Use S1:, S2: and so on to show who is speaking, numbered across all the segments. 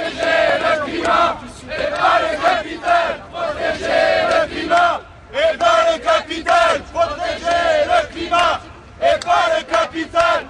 S1: protéger le climat, et pas le capital, protéger le climat, et pas le capital, protéger le climat, et pas le capital.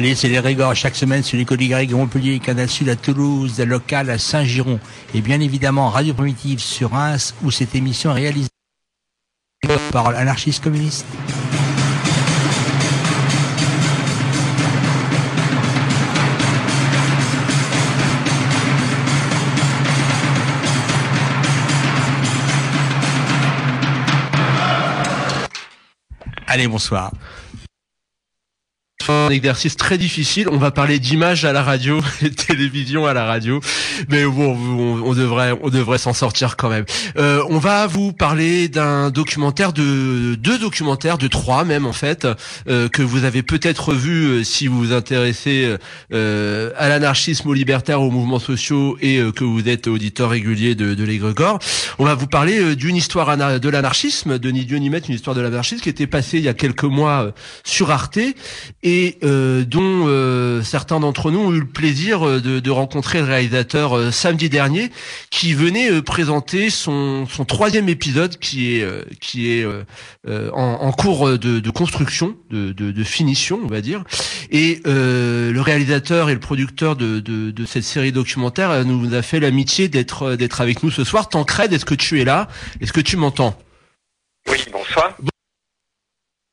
S2: Allez, c'est les Régors chaque semaine sur les Garrigues, Montpellier, Canal Sud à Toulouse, local à Saint-Giron. Et bien évidemment, Radio Primitive sur Reims, où cette émission est réalisée par l'anarchiste communiste. Allez, bonsoir.
S3: Un exercice très difficile. On va parler d'image à la radio, et télévision à la radio, mais bon, on, devrait, on devrait s'en sortir quand même. Euh, on va vous parler d'un documentaire de deux documentaires, de trois même en fait, euh, que vous avez peut-être vu euh, si vous vous intéressez euh, à l'anarchisme, aux libertaires, aux mouvements sociaux et euh, que vous êtes auditeur régulier de, de l'Égrégore. On va vous parler d'une histoire de l'anarchisme, de ni Dieu ni maître, une histoire de l'anarchisme qui était passée il y a quelques mois sur Arte et euh, dont euh, certains d'entre nous ont eu le plaisir euh, de, de rencontrer le réalisateur euh, samedi dernier, qui venait euh, présenter son, son troisième épisode, qui est euh, qui est en, en cours de, de construction, de, de, finition, on va dire. Et le réalisateur et le producteur de, cette série documentaire nous a fait l'amitié d'être d'être avec nous ce soir. Tancred, est-ce que tu es là? Est-ce que tu m'entends?
S4: Oui, bonsoir.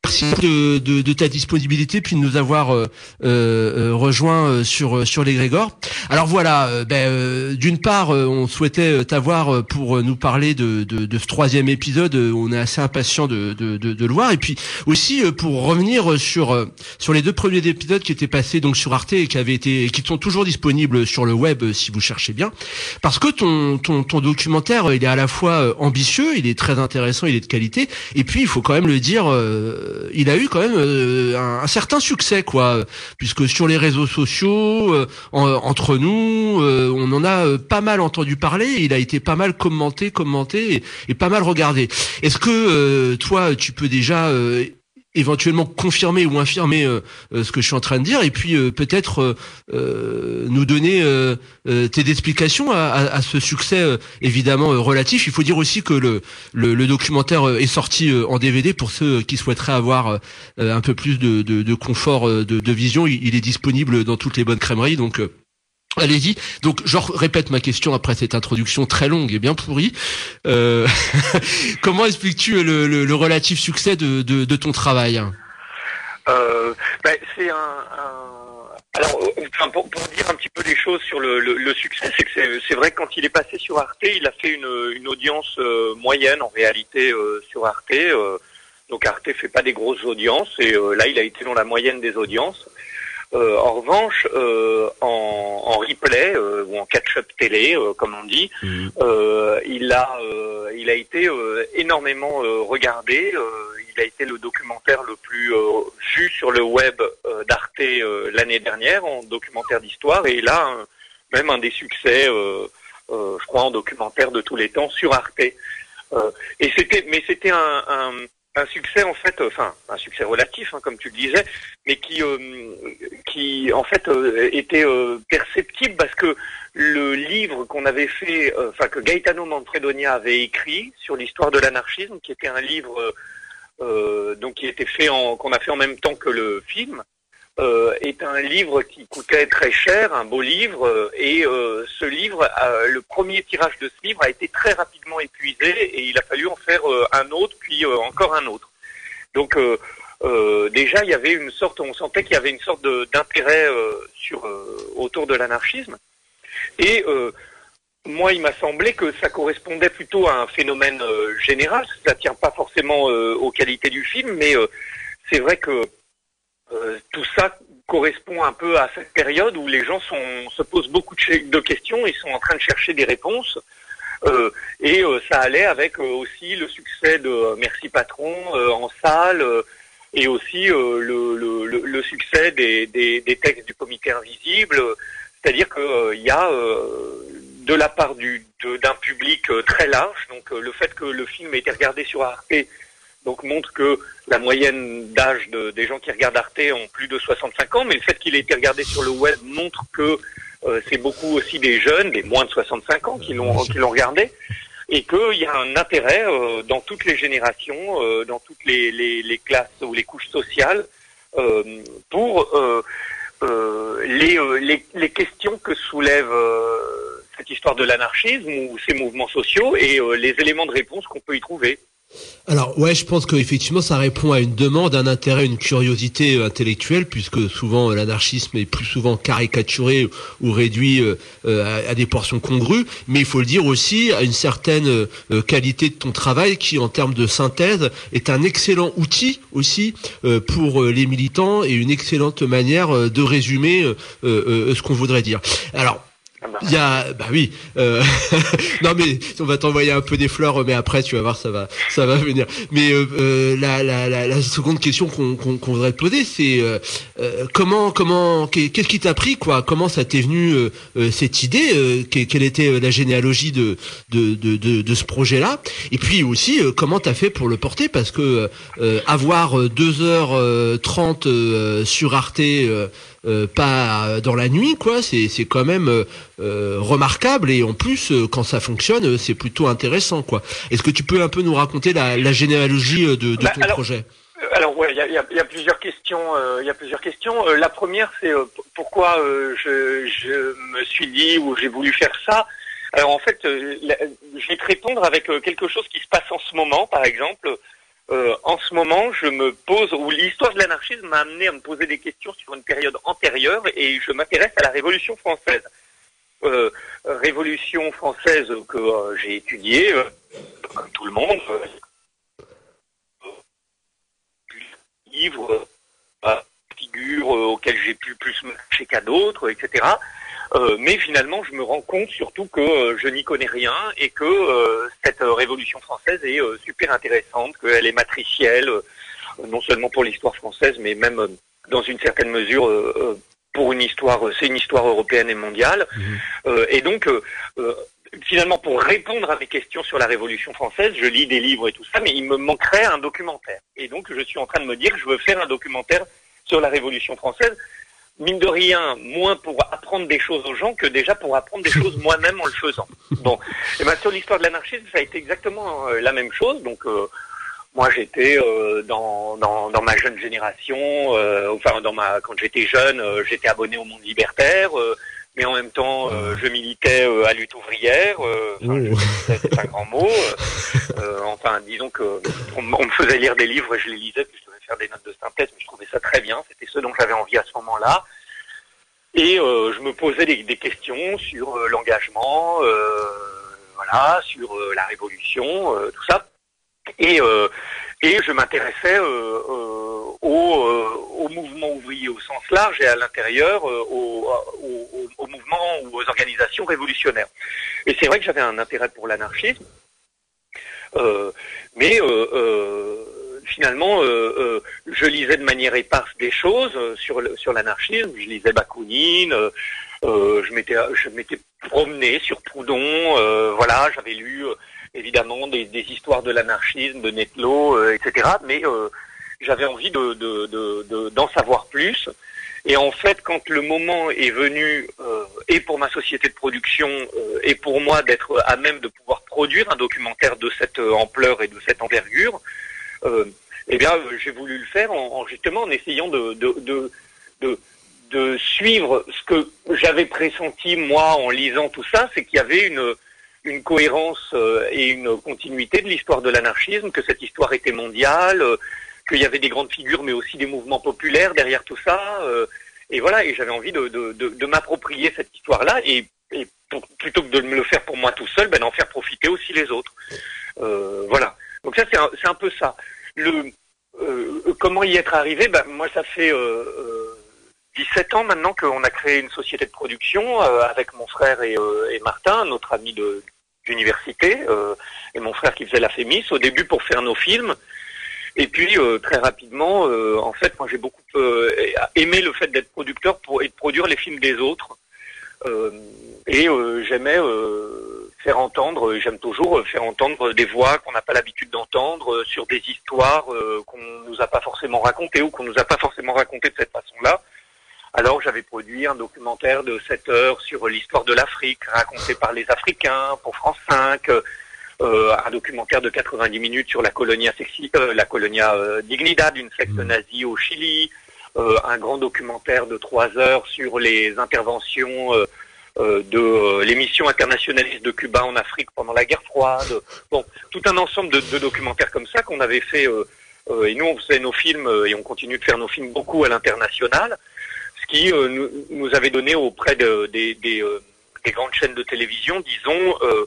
S3: Merci de, de, de ta disponibilité puis de nous avoir euh, euh, euh, rejoint euh, sur sur l'égrégore. Alors voilà, euh, ben, euh, d'une part, euh, on souhaitait euh, t'avoir euh, pour euh, nous parler de, de, de ce troisième épisode. Euh, On est assez impatient de, de, le voir et puis aussi euh, pour revenir euh, sur euh, sur les deux premiers épisodes qui étaient passés donc sur Arte et qui avaient été et qui sont toujours disponibles sur le web euh, si vous cherchez bien. Parce que ton ton, ton documentaire, euh, il est à la fois euh, ambitieux, il est très intéressant, il est de qualité et puis il faut quand même le dire. euh, il a eu quand même euh, un, certain succès, quoi, puisque sur les réseaux sociaux, euh, en- entre nous, euh, on en a euh, pas mal entendu parler. Il a été pas mal commenté, commenté et, pas mal regardé. Est-ce que euh, toi, tu peux déjà euh, éventuellement confirmer ou infirmer euh, euh, ce que je suis en train de dire et puis euh, peut-être euh, nous donner tes explications à, à- à ce succès évidemment relatif. Il faut dire aussi que le, le, le documentaire est sorti en DVD pour ceux qui souhaiteraient avoir un peu plus de, de, de confort de, de vision. Il, il est disponible dans toutes les bonnes crèmeries, donc. Allez-y. Donc, je répète ma question après cette introduction très longue et bien pourrie. Euh, comment expliques-tu le, le, le relatif succès de, de, de ton travail?
S4: Euh, ben, c'est un, un- Alors, enfin, pour, pour dire un petit peu les choses sur le, le, succès, c'est que c'est- vrai que quand il est passé sur Arte, il a fait une, une audience euh, moyenne en réalité euh, sur Arte. euh, donc Arte fait pas des grosses audiences et là, il a été dans la moyenne des audiences. Euh, en revanche, euh, en, en replay euh, ou en catch-up télé, euh, comme on dit, euh, il a euh, il a été euh, énormément euh, regardé. euh, il a été le documentaire le plus euh, vu sur le web euh, d'Arte euh, l'année dernière en documentaire d'histoire et il a même un des succès, euh, euh, je crois, en documentaire de tous les temps sur Arte. Euh, et c'était, mais c'était un, un, un succès en fait, enfin un succès relatif, hein, comme tu le disais, mais qui, euh, qui en fait euh, était euh, perceptible parce que le livre qu'on avait fait, euh, enfin que Gaetano Manfredonia avait écrit sur l'histoire de l'anarchisme, qui était un livre euh, euh, donc qui était fait en qu'on a fait en même temps que le film, euh, est un livre qui coûtait très cher, un beau livre, euh, et euh, ce livre, le premier tirage de ce livre a été très rapidement épuisé et il a fallu en faire un autre, puis encore un autre. Donc déjà, il y avait une sorte, on sentait qu'il y avait une sorte d'intérêt sur autour de l'anarchisme, et moi, il m'a semblé que ça correspondait plutôt à un phénomène général. Ça tient pas forcément aux qualités du film, mais c'est vrai que euh, tout ça correspond un peu à cette période où les gens se posent beaucoup de, questions et sont en train de chercher des réponses. Euh, et euh, ça allait avec aussi le succès de Merci Patron en salle et aussi le, succès des, des, textes du comité invisible. C'est-à-dire qu'il y a de la part d'un public très large, donc le fait que le film ait été regardé sur Arte donc montre que la moyenne d'âge des gens qui regardent Arte ont plus de 65 ans, mais le fait qu'il ait été regardé sur le web montre que euh, c'est beaucoup aussi des jeunes, des moins de 65 ans qui l'ont qui l'ont regardé, et qu'il y a un intérêt euh, dans toutes les générations, euh, dans toutes les, les, classes ou les couches sociales pour les, les, les, questions que soulève cette histoire de l'anarchisme ou ces mouvements sociaux et les éléments de réponse qu'on peut y trouver.
S3: Alors ouais, je pense qu'effectivement ça répond à une demande, un intérêt, une curiosité euh, intellectuelle, puisque souvent euh, l'anarchisme est plus souvent caricaturé ou réduit euh, à, des portions congrues, mais il faut le dire aussi à une certaine qualité de ton travail qui, en termes de synthèse, est un excellent outil aussi pour les militants et une excellente manière de résumer ce qu'on voudrait dire. Alors il y a, bah oui. Euh, non mais on va t'envoyer un peu des fleurs, mais après tu vas voir, ça va, ça va venir. Mais euh, euh la, la, la, la, seconde question qu'on voudrait te poser, c'est comment, comment, qu'est-ce qui t'a pris, quoi? Comment ça t'est venu cette idée Quelle était la généalogie de de, de, de, de ce projet-là? Et puis aussi, comment t'as fait pour le porter? Parce que avoir 2h30 sur Arte euh, pas dans la nuit, quoi. C'est c'est quand même euh, euh, remarquable et en plus quand ça fonctionne, c'est plutôt intéressant, quoi. Est-ce que tu peux un peu nous raconter la, la généalogie de, de bah, ton projet?
S4: alors ouais, il y a, y a, plusieurs questions. Il y a plusieurs questions. la première, c'est pourquoi je, je me suis dit ou j'ai voulu faire ça? Alors en fait, je vais te répondre avec quelque chose qui se passe en ce moment, par exemple. Euh, en ce moment, je me pose, ou l'histoire de l'anarchisme m'a amené à me poser des questions sur une période antérieure et je m'intéresse à la Révolution française. Euh, Révolution française que euh, j'ai étudiée, comme tout le monde, livres, figures auxquelles j'ai pu plus me qu'à d'autres, etc. Euh, mais finalement, je me rends compte surtout que euh, je n'y connais rien et que euh, cette Révolution française est super intéressante, qu'elle est matricielle, non seulement pour l'histoire française, mais même dans une certaine mesure pour une histoire, c'est une histoire européenne et mondiale. Mhm. et donc, finalement, pour répondre à mes questions sur la Révolution française, je lis des livres et tout ça, mais il me manquerait un documentaire. Et donc, je suis en train de me dire que je veux faire un documentaire sur la Révolution française mine de rien, moins pour apprendre des choses aux gens que déjà pour apprendre des choses moi-même en le faisant. Bon, et bien sur l'histoire de l'anarchisme, ça a été exactement euh, la même chose. Donc euh, moi j'étais euh, dans, dans, dans, ma jeune génération, enfin dans ma quand j'étais jeune, j'étais abonné au Monde Libertaire. mais en même temps, je militais à lutte ouvrière. c'est un grand mot. enfin, disons que on, me faisait lire des livres et je les lisais faire des notes de synthèse, je très bien. C'était ce dont j'avais envie à ce moment-là. Et euh, je me posais des, questions sur euh, l'engagement, euh, voilà, sur la révolution, tout ça. Et, et je m'intéressais au, au, mouvement ouvrier au sens large et à l'intérieur au, au, mouvement ou aux organisations révolutionnaires. Et c'est vrai que j'avais un intérêt pour l'anarchisme, mais finalement, euh, euh, je lisais de manière éparse des choses euh, sur sur l'anarchisme. Je lisais Bakounine, je m'étais je m'étais promené sur Proudhon. voilà, j'avais lu évidemment des, histoires de l'anarchisme, de Netlo, etc. Mais j'avais envie de d'en savoir plus. Et en fait, quand le moment est venu, et pour ma société de production, et pour moi d'être à même de pouvoir produire un documentaire de cette ampleur et de cette envergure, euh, eh bien, euh, j'ai voulu le faire en, justement en essayant de, suivre ce que j'avais pressenti moi en lisant tout ça, c'est qu'il y avait une, une cohérence euh, et une continuité de l'histoire de l'anarchisme, que cette histoire était mondiale, euh, qu'il y avait des grandes figures, mais aussi des mouvements populaires derrière tout ça. euh, et voilà, et j'avais envie de, de, de, de m'approprier cette histoire-là, et, plutôt que de me le faire pour moi tout seul, ben, d'en faire profiter aussi les autres. Euh, voilà. Donc ça, c'est un, peu ça. Le, euh, comment y être arrivé? Ben, Moi, ça fait euh, euh, 17 ans maintenant qu'on a créé une société de production euh, avec mon frère et, euh, Martin, notre ami de d'université, euh, et mon frère qui faisait la FEMIS, au début pour faire nos films. Et puis euh, très rapidement, euh, en fait, moi j'ai beaucoup euh, aimé le fait d'être producteur pour, et de produire les films des autres. Euh, et euh, j'aimais euh, faire entendre, et j'aime toujours euh, faire entendre des voix qu'on n'a pas l'habitude d'entendre euh, sur des histoires euh, qu'on nous a pas forcément racontées ou qu'on nous a pas forcément racontées de cette façon-là. Alors j'avais produit un documentaire de 7 heures sur l'histoire de l'Afrique raconté par les Africains pour France 5, euh, euh, un documentaire de 90 minutes sur la colonia, sexi, euh, la colonia euh, Dignidad, une secte nazie au Chili, euh, un grand documentaire de 3 heures sur les interventions euh, euh, de euh, l'émission internationaliste de Cuba en Afrique pendant la guerre froide. Bon, tout un ensemble de, de documentaires comme ça qu'on avait fait. euh, euh, et nous, on faisait nos films euh, et on continue de faire nos films beaucoup à l'international, ce qui euh, nous, nous avait donné auprès de- des, des, euh, des grandes chaînes de télévision, disons, euh,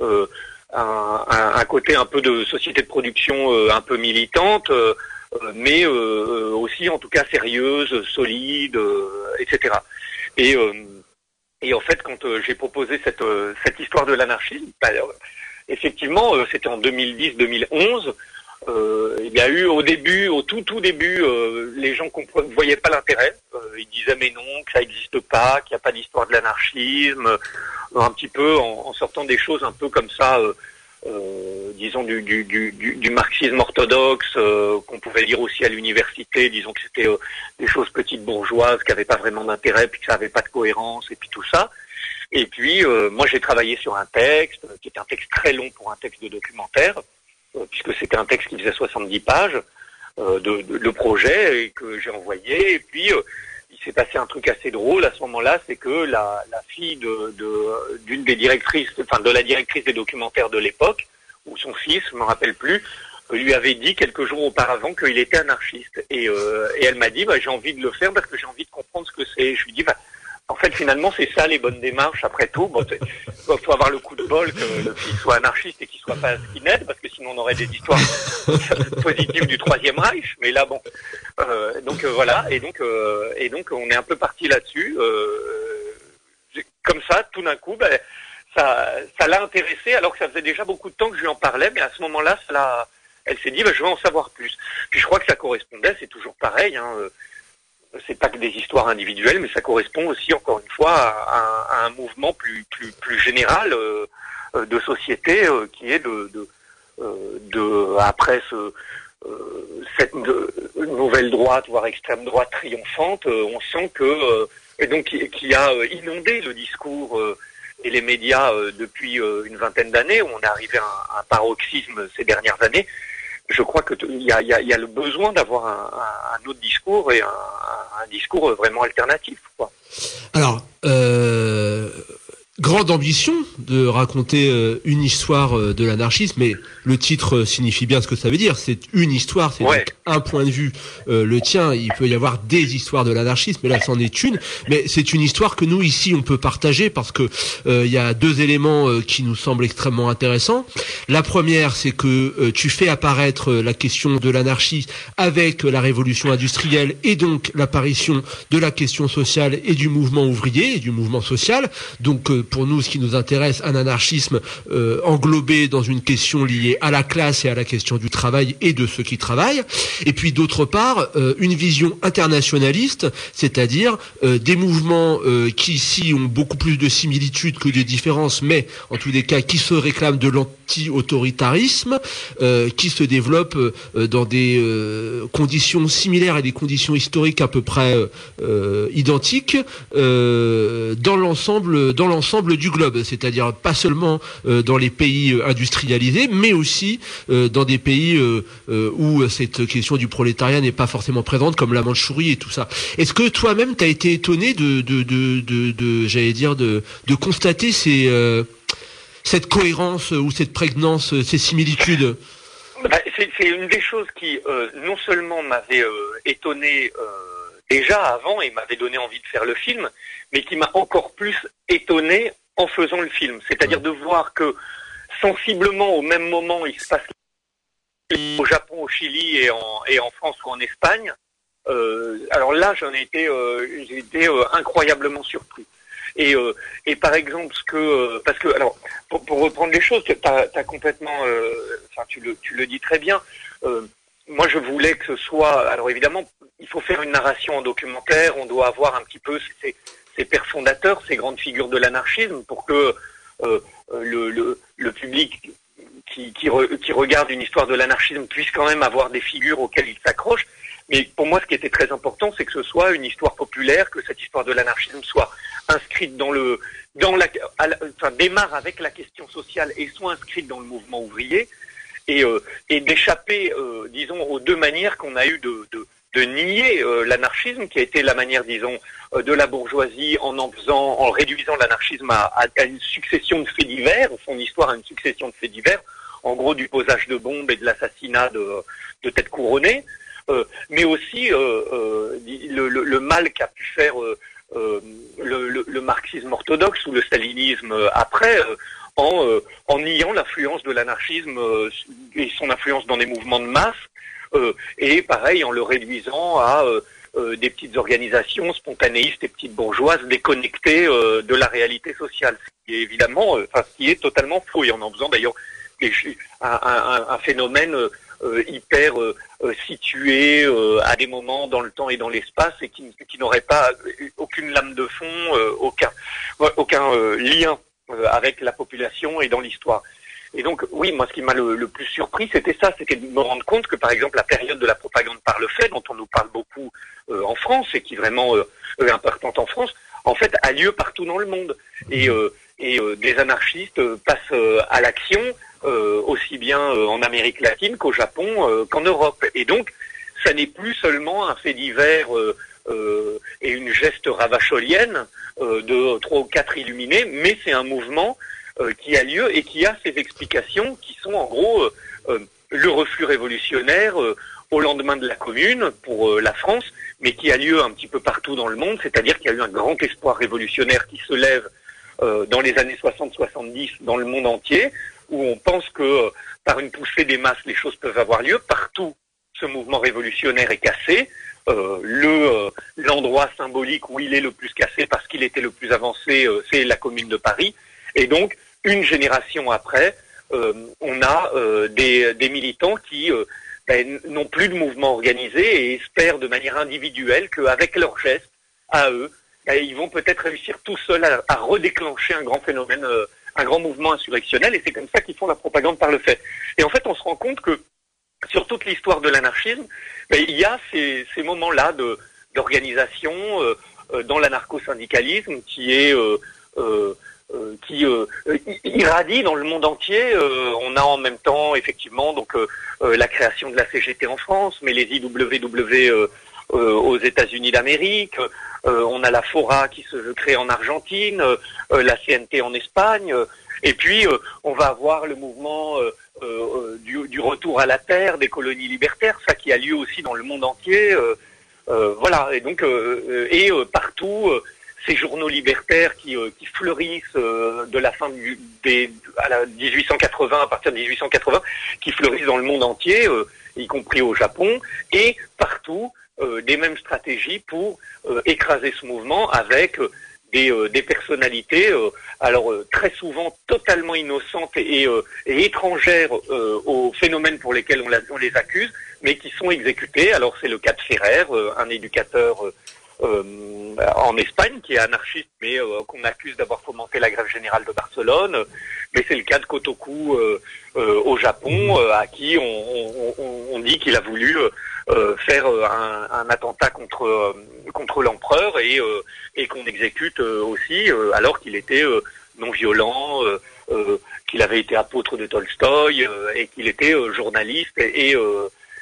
S4: euh, un, un- un côté un peu de société de production euh, un peu militante, euh, euh, mais euh, euh, aussi en tout cas sérieuse, solide, euh, etc. Et, euh, et en fait, quand euh, j'ai proposé cette, euh, cette histoire de l'anarchisme, bah, euh, effectivement, c'était en 2010-2011. Euh, il y a eu au début, au tout tout début, euh, les gens ne voyaient pas l'intérêt. Euh, ils disaient mais non, que ça n'existe pas, qu'il n'y a pas d'histoire de l'anarchisme. un petit peu en, en sortant des choses un peu comme ça, euh, disons du, du, du, du- marxisme orthodoxe euh, qu'on pouvait lire aussi à l'université. Disons que c'était euh, des choses petites bourgeoises qui n'avaient pas vraiment d'intérêt, puis que ça n'avait pas de cohérence, et puis tout ça. Et puis, euh, moi, j'ai travaillé sur un texte, euh, qui est un texte très long pour un texte de documentaire, euh, puisque c'était un texte qui faisait 70 pages de, de- le projet et que j'ai envoyé. Et puis, il s'est passé un truc assez drôle à ce moment-là, c'est que la, la fille de de- d'une des directrices, enfin de la directrice des documentaires de l'époque, ou son fils, je me rappelle plus, lui avait dit quelques jours auparavant qu'il était anarchiste. Et, euh, et elle m'a dit, bah, j'ai envie de le faire parce que j'ai envie de comprendre ce que c'est. Je lui dis, bah, en fait, finalement, c'est ça les bonnes démarches. Après tout, bon, faut avoir le coup de bol que le fils soit anarchiste et qu'il soit pas skinhead, parce que sinon on aurait des histoires positives du troisième Reich. Mais là, bon, euh, donc euh, voilà, et donc euh, et donc on est un peu parti là-dessus. Comme ça, tout d'un coup, ben, ça ça l'a intéressé, alors que ça faisait déjà beaucoup de temps que je lui en parlais, mais à ce moment-là, elle s'est dit, ben, je veux en savoir plus. Puis je crois que ça correspondait, c'est toujours pareil. Hein, c'est pas que des histoires individuelles, mais ça correspond aussi, encore une fois, à, un mouvement plus plus plus général euh, de société euh, qui est de de, euh, après ce cette nouvelle droite, voire extrême droite triomphante, on sent que et donc qui, a inondé le discours et les médias depuis une vingtaine d'années, on est arrivé à un paroxysme ces dernières années. Je crois que t- il y a, le besoin d'avoir un, autre discours et un, discours vraiment alternatif.
S3: Alors, euh, grande ambition de raconter euh, une histoire euh, de l'anarchisme, mais le titre euh, signifie bien ce que ça veut dire. C'est une histoire, c'est
S4: Ouais.
S3: un point de vue euh, le tien. Il peut y avoir des histoires de l'anarchisme, mais là, c'en est une. Mais c'est une histoire que nous ici on peut partager parce que euh, il y a deux éléments euh, qui nous semblent extrêmement intéressants. La première, c'est que tu fais apparaître la question de l'anarchie avec la révolution industrielle et donc l'apparition de la question sociale et du mouvement ouvrier et du mouvement social. Donc euh, pour nous, ce qui nous intéresse, un anarchisme euh, englobé dans une question liée à la classe et à la question du travail et de ceux qui travaillent. Et puis d'autre part, euh, une vision internationaliste, c'est-à-dire euh, des mouvements qui ici ont beaucoup plus de similitudes que de différences, mais en tous les cas qui se réclament de l'anti-autoritarisme, qui se développent dans des conditions similaires et des conditions historiques à peu près identiques dans l'ensemble dans l'ensemble du globe, c'est-à-dire pas seulement dans les pays industrialisés, mais aussi dans des pays où cette question du prolétariat n'est pas forcément présente, comme la Mandchourie et tout ça. Est-ce que toi-même tu as été étonné de, de, de, j'allais dire, de, constater ces cette cohérence ou cette prégnance, ces similitudes?
S4: Bah, C'est une des choses qui euh, non seulement m'avait euh, étonné euh, déjà avant et m'avait donné envie de faire le film, mais qui m'a encore plus étonné en faisant le film. C'est-à-dire de voir que sensiblement au même moment il se passe au Japon, au Chili et en, et en France ou en Espagne. alors là, j'en ai été, j'ai été incroyablement surpris. Et, euh, et par exemple, ce que, euh, parce que, alors, pour, pour reprendre les choses, tu as, complètement, euh, enfin, tu le, tu le dis très bien. Moi, je voulais que ce soit, alors évidemment, il faut faire une narration en documentaire. On doit avoir un petit peu ces, pères fondateurs, ces grandes figures de l'anarchisme, pour que le, le, le, public qui, regarde une histoire de l'anarchisme puisse quand même avoir des figures auxquelles il s'accroche. Mais pour moi, ce qui était très important, c'est que ce soit une histoire populaire, que cette histoire de l'anarchisme soit inscrite dans le, dans la, enfin, démarre avec la question sociale et soit inscrite dans le mouvement ouvrier, et, euh, et d'échapper, euh, disons, aux deux manières qu'on a eu de, de, de nier euh, l'anarchisme, qui a été la manière, disons, de la bourgeoisie en en faisant, en réduisant l'anarchisme à, à, une succession de faits divers, son histoire à une succession de faits divers, en gros du posage de bombes et de l'assassinat de, de têtes couronnées. Euh, mais aussi euh, euh, le, mal qu'a pu faire le, marxisme orthodoxe ou le stalinisme après en, en niant l'influence de l'anarchisme et son influence dans des mouvements de masse, et pareil en le réduisant à des petites organisations spontanéistes et petites bourgeoises déconnectées de la réalité sociale, ce qui est évidemment, enfin, ce qui est totalement faux, et en en faisant d'ailleurs un, phénomène euh, hyper euh, euh, situé à des moments dans le temps et dans l'espace et qui, qui n'aurait pas aucune lame de fond, aucun, aucun lien avec la population et dans l'histoire. Et donc, oui, moi, ce qui m'a le, plus surpris, c'était ça, c'était de me rendre compte que, par exemple, la période de la propagande par le fait, dont on nous parle beaucoup en France et qui est vraiment importante en France, en fait, a lieu partout dans le monde. Et, et des anarchistes passent à l'action euh, aussi bien euh, en Amérique latine qu'au Japon, euh, qu'en Europe. Et donc, ça n'est plus seulement un fait divers et une geste ravacholienne de trois ou quatre illuminés, mais c'est un mouvement qui a lieu et qui a ses explications qui sont en gros le reflux révolutionnaire au lendemain de la Commune pour la France, mais qui a lieu un petit peu partout dans le monde, c'est-à-dire qu'il y a eu un grand espoir révolutionnaire qui se lève dans les années 60-70 dans le monde entier, où on pense que euh, par une poussée des masses, les choses peuvent avoir lieu. Partout, ce mouvement révolutionnaire est cassé. Euh, le euh, l'endroit symbolique où il est le plus cassé parce qu'il était le plus avancé, c'est la Commune de Paris. Et donc, une génération après, on a des, militants qui ben, n'ont plus de mouvement organisé et espèrent de manière individuelle qu'avec leurs gestes, à eux, ben, ils vont peut-être réussir tout seuls à redéclencher un grand phénomène un grand mouvement insurrectionnel, et c'est comme ça qu'ils font la propagande par le fait. Et en fait, on se rend compte que sur toute l'histoire de l'anarchisme, il y a ces, moments-là d'organisation euh, euh, dans l'anarcho-syndicalisme qui est euh, qui irradie dans le monde entier. on a en même temps effectivement donc la création de la CGT en France, mais les IWW aux États-Unis d'Amérique, euh, on a la Fora qui se crée en Argentine, euh, la CNT en Espagne, et puis euh, on va avoir le mouvement du, retour à la terre des colonies libertaires, ça qui a lieu aussi dans le monde entier. voilà, et donc et partout ces journaux libertaires qui, fleurissent de la fin du, des, à la 1880, à partir de 1880, qui fleurissent dans le monde entier, y compris au Japon, et partout euh, des mêmes stratégies pour euh, écraser ce mouvement avec euh, des, des, personnalités, alors très souvent totalement innocentes et, et étrangères aux phénomènes pour lesquels on, on, les accuse, mais qui sont exécutées. Alors c'est le cas de Ferrer, un éducateur en Espagne qui est anarchiste, mais qu'on accuse d'avoir fomenté la grève générale de Barcelone. Mais c'est le cas de Kotoku au Japon, à qui on, on, on dit qu'il a voulu euh, faire euh, un, un, attentat contre euh, contre l'empereur et et qu'on exécute aussi alors qu'il était non violent, qu'il avait été apôtre de Tolstoï et qu'il était journaliste et,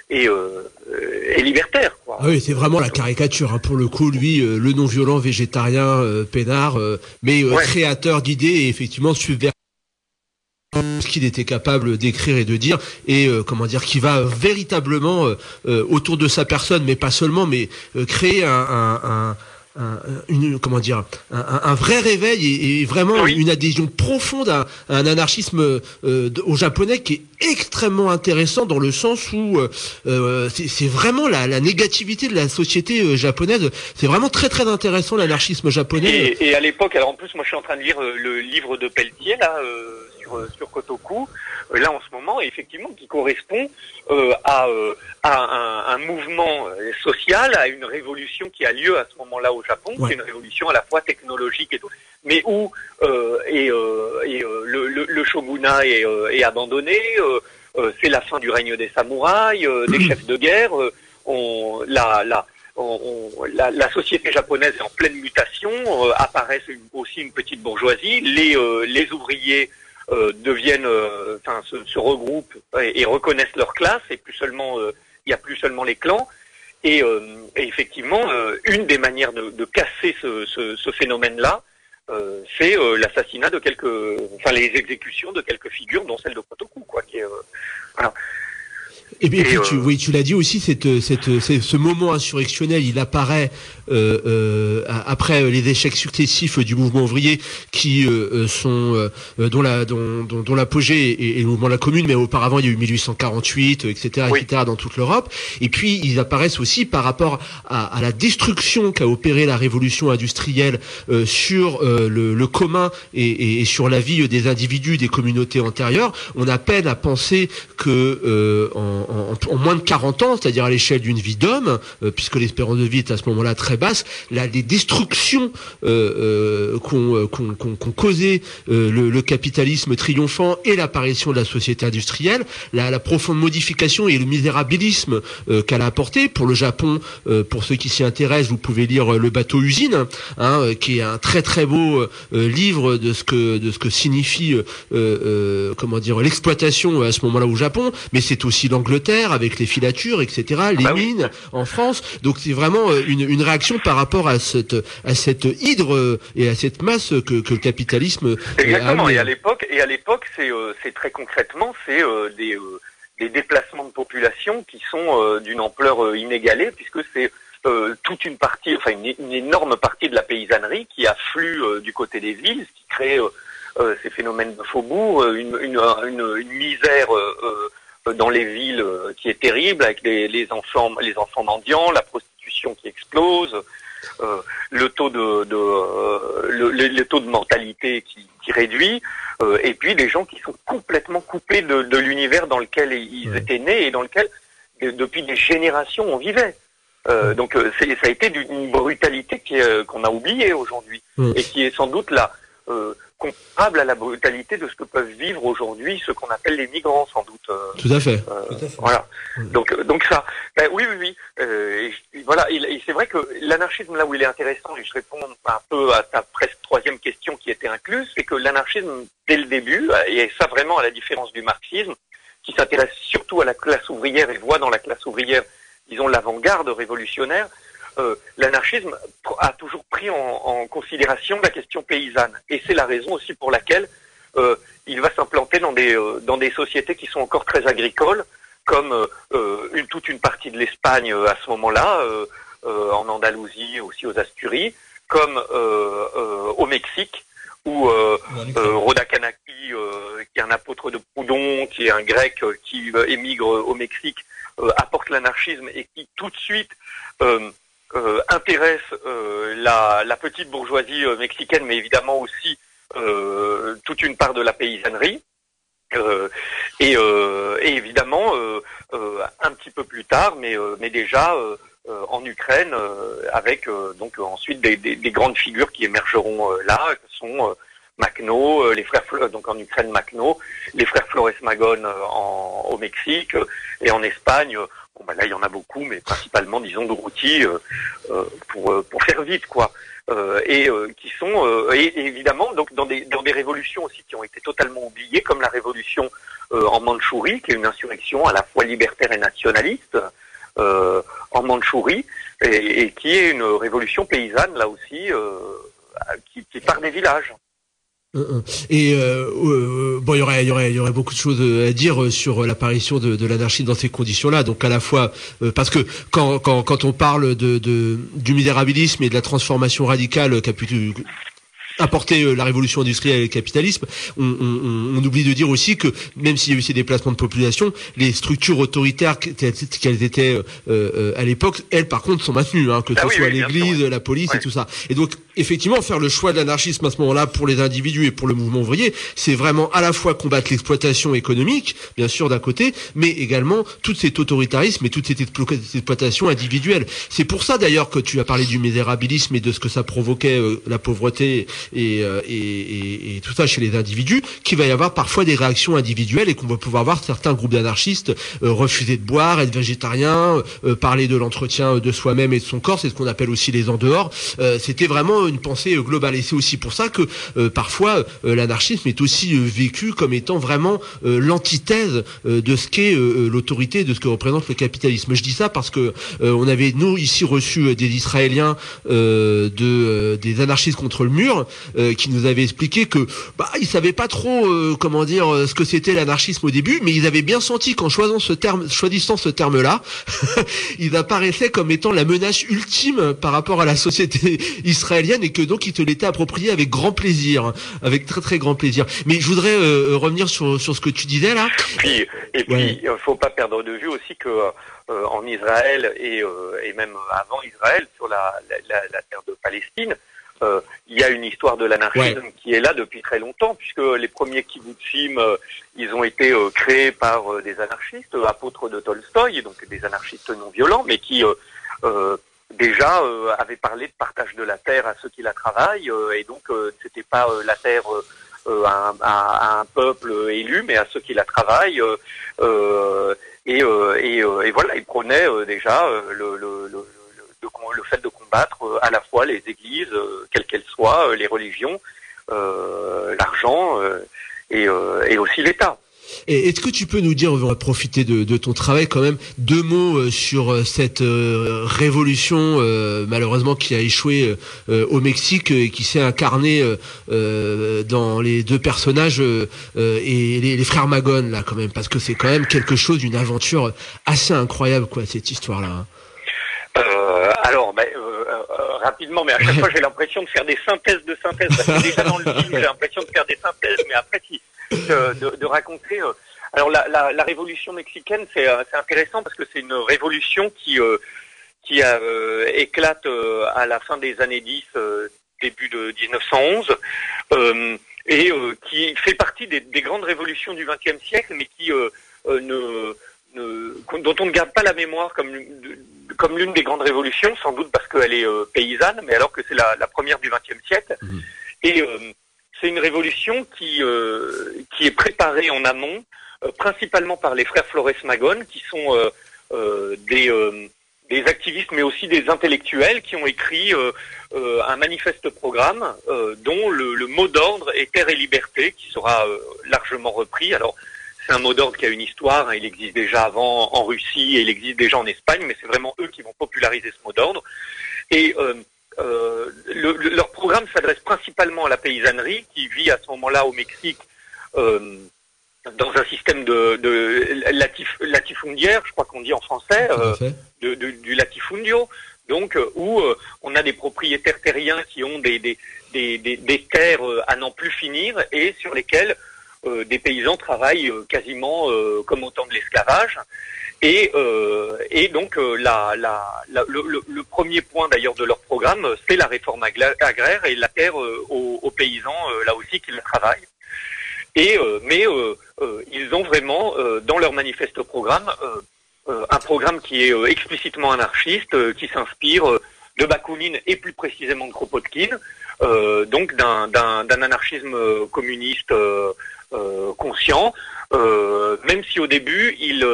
S4: et, et, libertaire. Quoi.
S3: Ah oui, c'est vraiment la caricature. Hein. Pour le coup, lui, le non-violent, végétarien, peinard, mais créateur d'idées et effectivement subversif ce qu'il était capable d'écrire et de dire et euh, comment dire qui va véritablement euh, euh, autour de sa personne mais pas seulement mais créer un, une, comment dire, un, vrai réveil et, vraiment une adhésion profonde à, un anarchisme au japonais qui est extrêmement intéressant dans le sens où c'est vraiment la, négativité de la société japonaise. C'est vraiment très très intéressant l'anarchisme japonais.
S4: Et, et, à l'époque, alors en plus, moi je suis en train de lire le livre de Pelletier là euh, sur Kotoku, euh, là en ce moment, effectivement, qui correspond euh, à, à un, mouvement social, à une révolution qui a lieu à ce moment-là au Japon, qui est une révolution à la fois technologique et tout, mais où et, et le, shogunat est, est abandonné, c'est la fin du règne des samouraïs, des chefs de guerre, on, la, la, la, la, société japonaise est en pleine mutation, apparaît aussi une petite bourgeoisie, les, les ouvriers euh, deviennent, euh, enfin, se, regroupent et, reconnaissent leur classe et plus seulement, euh, il n'y a plus seulement les clans. Et, effectivement, une des manières de, casser ce, phénomène-là, c'est l'assassinat de quelques, enfin les exécutions de quelques figures, dont celle de Kotoku, quoi, qui est, voilà.
S3: Et, puis, tu, oui, tu l'as dit aussi, cette, cette, ce moment insurrectionnel, il apparaît euh, euh, après les échecs successifs du mouvement ouvrier qui euh, sont dont la dont, dont, l'apogée est, le mouvement de la Commune, mais auparavant il y a eu 1848, etc., etc. dans toute l'Europe. Et puis ils apparaissent aussi par rapport à, à la destruction qu'a opéré la révolution industrielle sur le, le, commun et, et, sur la vie des individus, des communautés antérieures. On a peine à penser que en, en, en, moins de 40 ans, c'est-à-dire à, l'échelle d'une vie d'homme, puisque l'espérance de vie est à ce moment-là très basse, la, les destructions euh, euh qu'ont euh, qu causé euh, le, le, capitalisme triomphant et l'apparition de la société industrielle, la, la, profonde modification et le misérabilisme qu'elle a apporté pour le Japon. pour ceux qui s'y intéressent, vous pouvez lire Le bateau usine, hein, qui est un très très beau livre de ce que de ce que signifie comment dire l'exploitation à ce moment-là au Japon, mais c'est aussi l'Angleterre avec les filatures, etc., les ah bah mines en France. Donc c'est vraiment une, une réaction par rapport à cette, à cette hydre et à cette masse que, que le capitalisme.
S4: Exactement. Et à l'époque, et à l'époque, c'est, euh, c'est très concrètement, c'est euh, des, euh, des déplacements de population qui sont d'une ampleur inégalée, puisque c'est toute une partie, enfin une, énorme partie de la paysannerie qui afflue du côté des villes, ce qui crée ces phénomènes de faubourg, une, une, une, une misère dans les villes qui est terrible, avec les, les enfants, les enfants mendiants, la prostitution qui explose, euh, le taux de, de euh, le, taux de mortalité qui, réduit, euh, et puis des gens qui sont complètement coupés de, l'univers dans lequel ils étaient nés et dans lequel depuis des générations on vivait. donc ça a été d'une brutalité qu'on a oubliée aujourd'hui et qui est sans doute là comparable à la brutalité de ce que peuvent vivre aujourd'hui ce qu'on appelle les migrants, sans doute.
S3: Euh, Tout à fait.
S4: Euh, voilà. Donc, euh, donc ça. Ben, oui, oui, oui. Et, voilà. Et, c'est vrai que l'anarchisme, là où il est intéressant, et je réponds un peu à ta presque troisième question qui était incluse, c'est que l'anarchisme, dès le début, et ça vraiment à la différence du marxisme, qui s'intéresse surtout à la classe ouvrière et voit dans la classe ouvrière, disons, l'avant-garde révolutionnaire, euh, l'anarchisme a toujours pris en, considération la question paysanne. Et c'est la raison aussi pour laquelle euh, il va s'implanter dans des, euh, dans des sociétés qui sont encore très agricoles, comme une, toute une partie de l'Espagne à ce moment-là, en Andalousie, aussi aux Asturies, comme au Mexique, où Roda Kanaki, qui est un apôtre de Proudhon, qui est un grec qui émigre au Mexique, apporte l'anarchisme et qui tout de suite euh, intéresse euh, la, la, petite bourgeoisie euh, mexicaine, mais évidemment aussi toute une part de la paysannerie. Et, et, évidemment, un petit peu plus tard, mais, mais déjà en Ukraine, avec donc ensuite des, des, des, grandes figures qui émergeront là, que sont Macno, les frères donc en Ukraine Macno, les frères Flores Magón au Mexique et en Espagne bah là, il y en a beaucoup, mais principalement, disons, de routiers pour pour faire vite, quoi. et qui sont et, évidemment donc dans des dans des révolutions aussi qui ont été totalement oubliées, comme la révolution en Mandchourie, qui est une insurrection à la fois libertaire et nationaliste en Mandchourie, et, et, qui est une révolution paysanne là aussi, qui, qui part des villages.
S3: Et euh, euh, bon, il y aurait, y aurait, y aurait beaucoup de choses à dire sur l'apparition de, de l'anarchie dans ces conditions-là. Donc à la fois euh, parce que quand, quand, quand on parle de, de, du misérabilisme et de la transformation radicale qu'a pu apporter euh, la révolution industrielle et le capitalisme, on, on, on, oublie de dire aussi que même s'il y a eu ces déplacements de population, les structures autoritaires qu'elles étaient euh, euh, à l'époque, elles par contre sont maintenues, hein, que ce ah soit l'Église, la police et tout ça. Et donc effectivement, faire le choix de l'anarchisme à ce moment-là pour les individus et pour le mouvement ouvrier, c'est vraiment à la fois combattre l'exploitation économique, bien sûr d'un côté, mais également tout cet autoritarisme et toute cette exploitation individuelle. C'est pour ça d'ailleurs que tu as parlé du misérabilisme et de ce que ça provoquait la pauvreté euh, et, et, et, tout ça chez les individus, qu'il va y avoir parfois des réactions individuelles et qu'on va pouvoir voir certains groupes d'anarchistes euh, refuser de boire, être végétariens, euh, parler de l'entretien de soi-même et de son corps, c'est ce qu'on appelle aussi les en dehors. C'était vraiment une pensée globale et c'est aussi pour ça que parfois l'anarchisme est aussi vécu comme étant vraiment l'antithèse de ce qu'est l'autorité, de ce que représente le capitalisme. Je dis ça parce que on avait nous ici reçu des Israéliens de des anarchistes contre le mur euh, qui nous avait expliqué que bah ils savaient pas trop euh, comment dire euh, ce que c'était l'anarchisme au début, mais ils avaient bien senti qu'en choisissant ce terme, choisissant ce terme-là, il apparaissait comme étant la menace ultime par rapport à la société israélienne et que donc ils te l'étaient approprié avec grand plaisir, avec très très grand plaisir. Mais je voudrais revenir sur sur ce que tu disais là.
S4: Puis, et puis, il faut pas perdre de vue aussi que en Israël et, et même avant Israël, sur la, la, la terre de Palestine, euh, il y a une histoire de l'anarchisme qui est là depuis très longtemps, puisque les premiers kibbutzim, euh, ils ont été euh, créés par des anarchistes, apôtres de Tolstoï, donc des anarchistes non violents, mais qui déjà avaient parlé de partage de la terre à ceux qui la travaillent, et donc c'était pas la terre à un, à, un, peuple élu, mais à ceux qui la travaillent. Et, voilà, ils prenaient déjà le, le, le le fait de combattre euh, à la fois les églises, euh, quelles qu'elles soient, euh, les religions, l'argent et, aussi l'État.
S3: Et est-ce que tu peux nous dire, on va profiter de, ton travail quand même, deux mots sur cette révolution malheureusement qui a échoué au Mexique et qui s'est incarnée dans les deux personnages et les, frères Magone là quand même, parce que c'est quand même quelque chose, d'une aventure assez incroyable quoi cette histoire là. Hein.
S4: Euh, alors, euh, euh, rapidement, mais à chaque fois j'ai l'impression de faire des synthèses de synthèses. Parce que déjà dans le film, j'ai l'impression de faire des synthèses, mais après, si, de, de, raconter. alors, la, la, la, révolution mexicaine, c'est intéressant parce que c'est une révolution qui qui a, éclate à la fin des années 10, début de 1911, et qui fait partie des, des, grandes révolutions du XXe siècle, mais qui ne, ne, dont on ne garde pas la mémoire comme comme l'une des grandes révolutions, sans doute parce qu'elle est euh, paysanne, mais alors que c'est la, la, première du XXe siècle. Mmh. Et euh, c'est une révolution qui, euh, qui est préparée en amont, principalement par les frères Flores Magón, qui sont des, des activistes, mais aussi des intellectuels, qui ont écrit un manifeste programme dont le, mot d'ordre est terre et liberté, qui sera largement repris. Alors, c'est un mot d'ordre qui a une histoire. Hein. il existe déjà avant en Russie il existe déjà en Espagne, mais c'est vraiment eux qui vont populariser ce mot d'ordre. Et euh, euh, leur programme s'adresse principalement à la paysannerie qui vit à ce moment-là au Mexique euh, dans un système de, de latif, latifundiaire, je crois qu'on dit en français, de, du latifundio. Donc où on a des propriétaires terriens qui ont des, des, des, des terres à n'en plus finir et sur lesquelles euh, des paysans travaillent euh, quasiment euh, comme au temps de l'esclavage. Et, donc la, la, le, premier point d'ailleurs de leur programme, c'est la réforme agraire et la terre aux, paysans là aussi qui le travaillent. Et mais ils ont vraiment dans leur manifeste programme un programme qui est explicitement anarchiste, qui s'inspire de Bakounine et plus précisément de Kropotkin, donc d'un anarchisme communiste conscient. même si au début ils,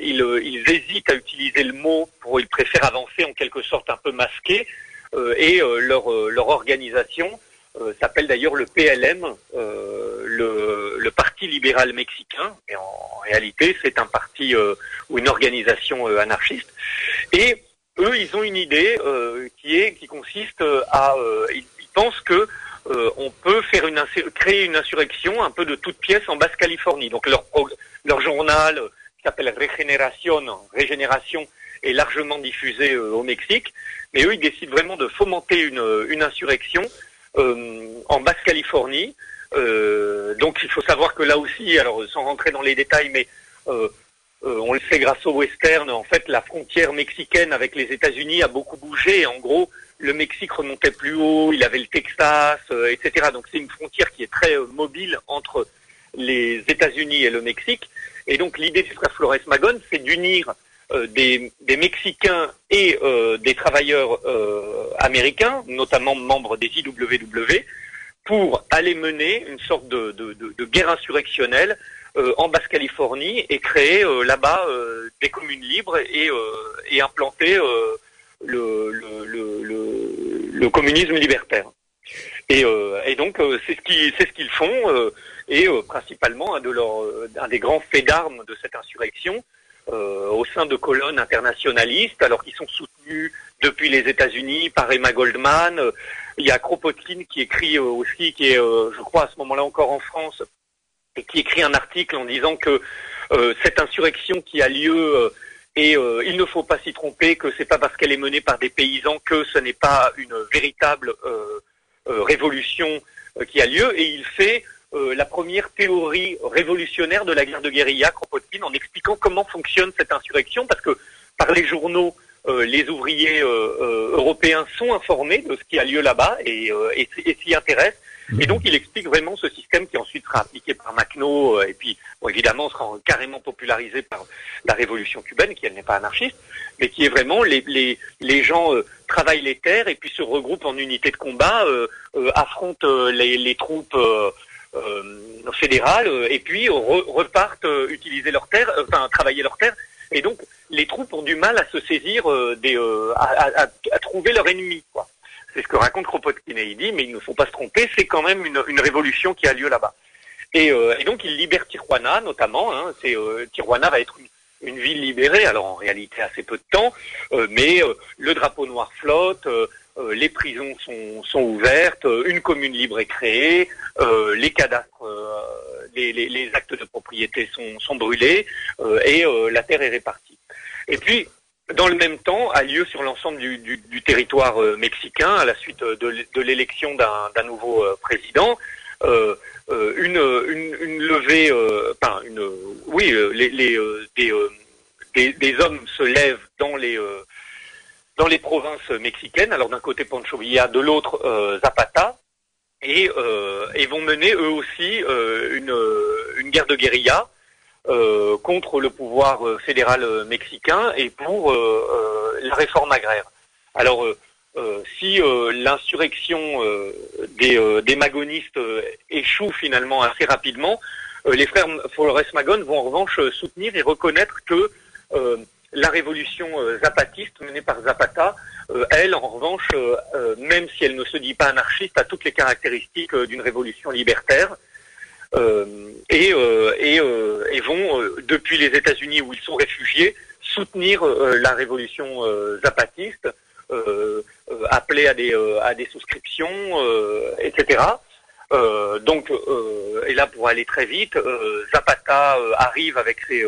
S4: ils, hésitent à utiliser le mot pour ils préfèrent avancer en quelque sorte un peu masqué et leur, leur organisation s'appelle d'ailleurs le PLM, le, le, Parti libéral mexicain. Et en réalité, c'est un parti ou une organisation anarchiste. Et eux, ils ont une idée euh, qui est qui consiste euh, à euh, ils, pensent que on peut faire une créer une insurrection un peu de toutes pièces en Basse-Californie. Donc leur leur journal qui s'appelle Regeneration, Régénération est largement diffusé au Mexique, mais eux ils décident vraiment de fomenter une, une insurrection en Basse-Californie. donc il faut savoir que là aussi, alors sans rentrer dans les détails, mais euh, on le sait grâce au western. En fait, la frontière mexicaine avec les États-Unis a beaucoup bougé. En gros, le Mexique remontait plus haut, il avait le Texas, euh, etc. Donc c'est une frontière qui est très euh, mobile entre les États-Unis et le Mexique. Et donc l'idée du frère Flores Magón, c'est d'unir des, Mexicains et des travailleurs américains, notamment membres des IWW, pour aller mener une sorte de guerre insurrectionnelle euh, en Basse-Californie et créer euh, là-bas euh, des communes libres et, et implanter le, le, communisme libertaire. Et, et donc c'est ce qui c'est ce qu'ils font et principalement un de leurs un des grands faits d'armes de cette insurrection au sein de colonnes internationalistes alors qu'ils sont soutenus depuis les États-Unis par Emma Goldman. Il y a Kropotkin qui écrit aussi qui est je crois à ce moment-là encore en France et qui écrit un article en disant que euh, cette insurrection qui a lieu euh, et euh, il ne faut pas s'y tromper que c'est pas parce qu'elle est menée par des paysans que ce n'est pas une véritable révolution qui a lieu et il fait la première théorie révolutionnaire de la guerre de guérilla, Kropotkin, en expliquant comment fonctionne cette insurrection, parce que par les journaux, les ouvriers européens sont informés de ce qui a lieu là-bas et s'y intéressent. Et donc il explique vraiment ce système qui ensuite sera appliqué par Macno euh, et puis bon, évidemment sera carrément popularisé par la révolution cubaine qui elle n'est pas anarchiste, mais qui est vraiment les, les, gens euh, travaillent les terres et puis se regroupent en unités de combat, euh, affrontent les, troupes fédérales et puis repartent utiliser leurs terres, enfin travailler leurs terres. Et donc les troupes ont du mal à se saisir des, à, à, à, trouver leur ennemi. Quoi. C'est ce que raconte Kropotkin et il dit, mais il ne faut pas se tromper, c'est quand même une, une, révolution qui a lieu là-bas. Et, euh, et, donc il libère Tijuana notamment. Hein, c'est euh, Tijuana va être une, ville libérée, alors en réalité assez peu de temps, euh, mais euh, le drapeau noir flotte, euh, les prisons sont, sont, ouvertes, une commune libre est créée, les cadastres, les, les, les, actes de propriété sont, sont brûlés et la terre est répartie. Et puis dans le même temps, a lieu sur l'ensemble du, du, du, territoire euh, mexicain, à la suite euh, de, l'élection d'un nouveau euh, président, euh, une, une, une, levée, enfin, une, oui, les, les des, des, des, hommes se lèvent dans les dans les provinces mexicaines. Alors d'un côté Pancho Villa, de l'autre Zapata, et, et vont mener eux aussi une, une guerre de guérilla. euh, contre le pouvoir euh, fédéral euh, mexicain et pour la réforme agraire. Alors, si l'insurrection des, des, magonistes échoue finalement assez rapidement, les frères Flores Magón vont en revanche soutenir et reconnaître que la révolution zapatiste menée par Zapata, elle, en revanche, même si elle ne se dit pas anarchiste, a toutes les caractéristiques d'une révolution libertaire. Euh, et, euh, et, euh, et, vont, depuis les États-Unis où ils sont réfugiés, soutenir la révolution zapatiste, appeler à des, à des souscriptions, etc. Euh, donc, euh, et là pour aller très vite, euh, Zapata arrive avec ses,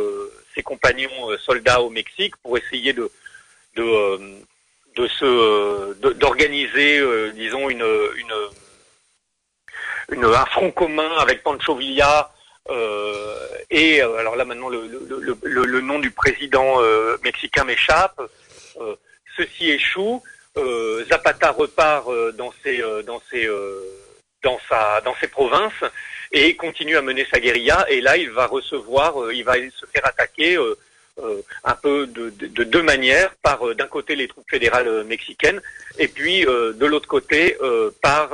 S4: ses compagnons soldats au Mexique pour essayer de de, de se d'organiser, disons une, une une, un front commun avec Pancho Villa euh, et euh, alors là maintenant le, le, le, le nom du président euh, mexicain m'échappe. Euh, ceci échoue. Euh, Zapata repart dans ses dans ses dans sa dans ses provinces et continue à mener sa guérilla. Et là, il va recevoir, il va se faire attaquer euh, un peu de, de, deux manières, par euh, d'un côté les troupes fédérales mexicaines, et puis de l'autre côté par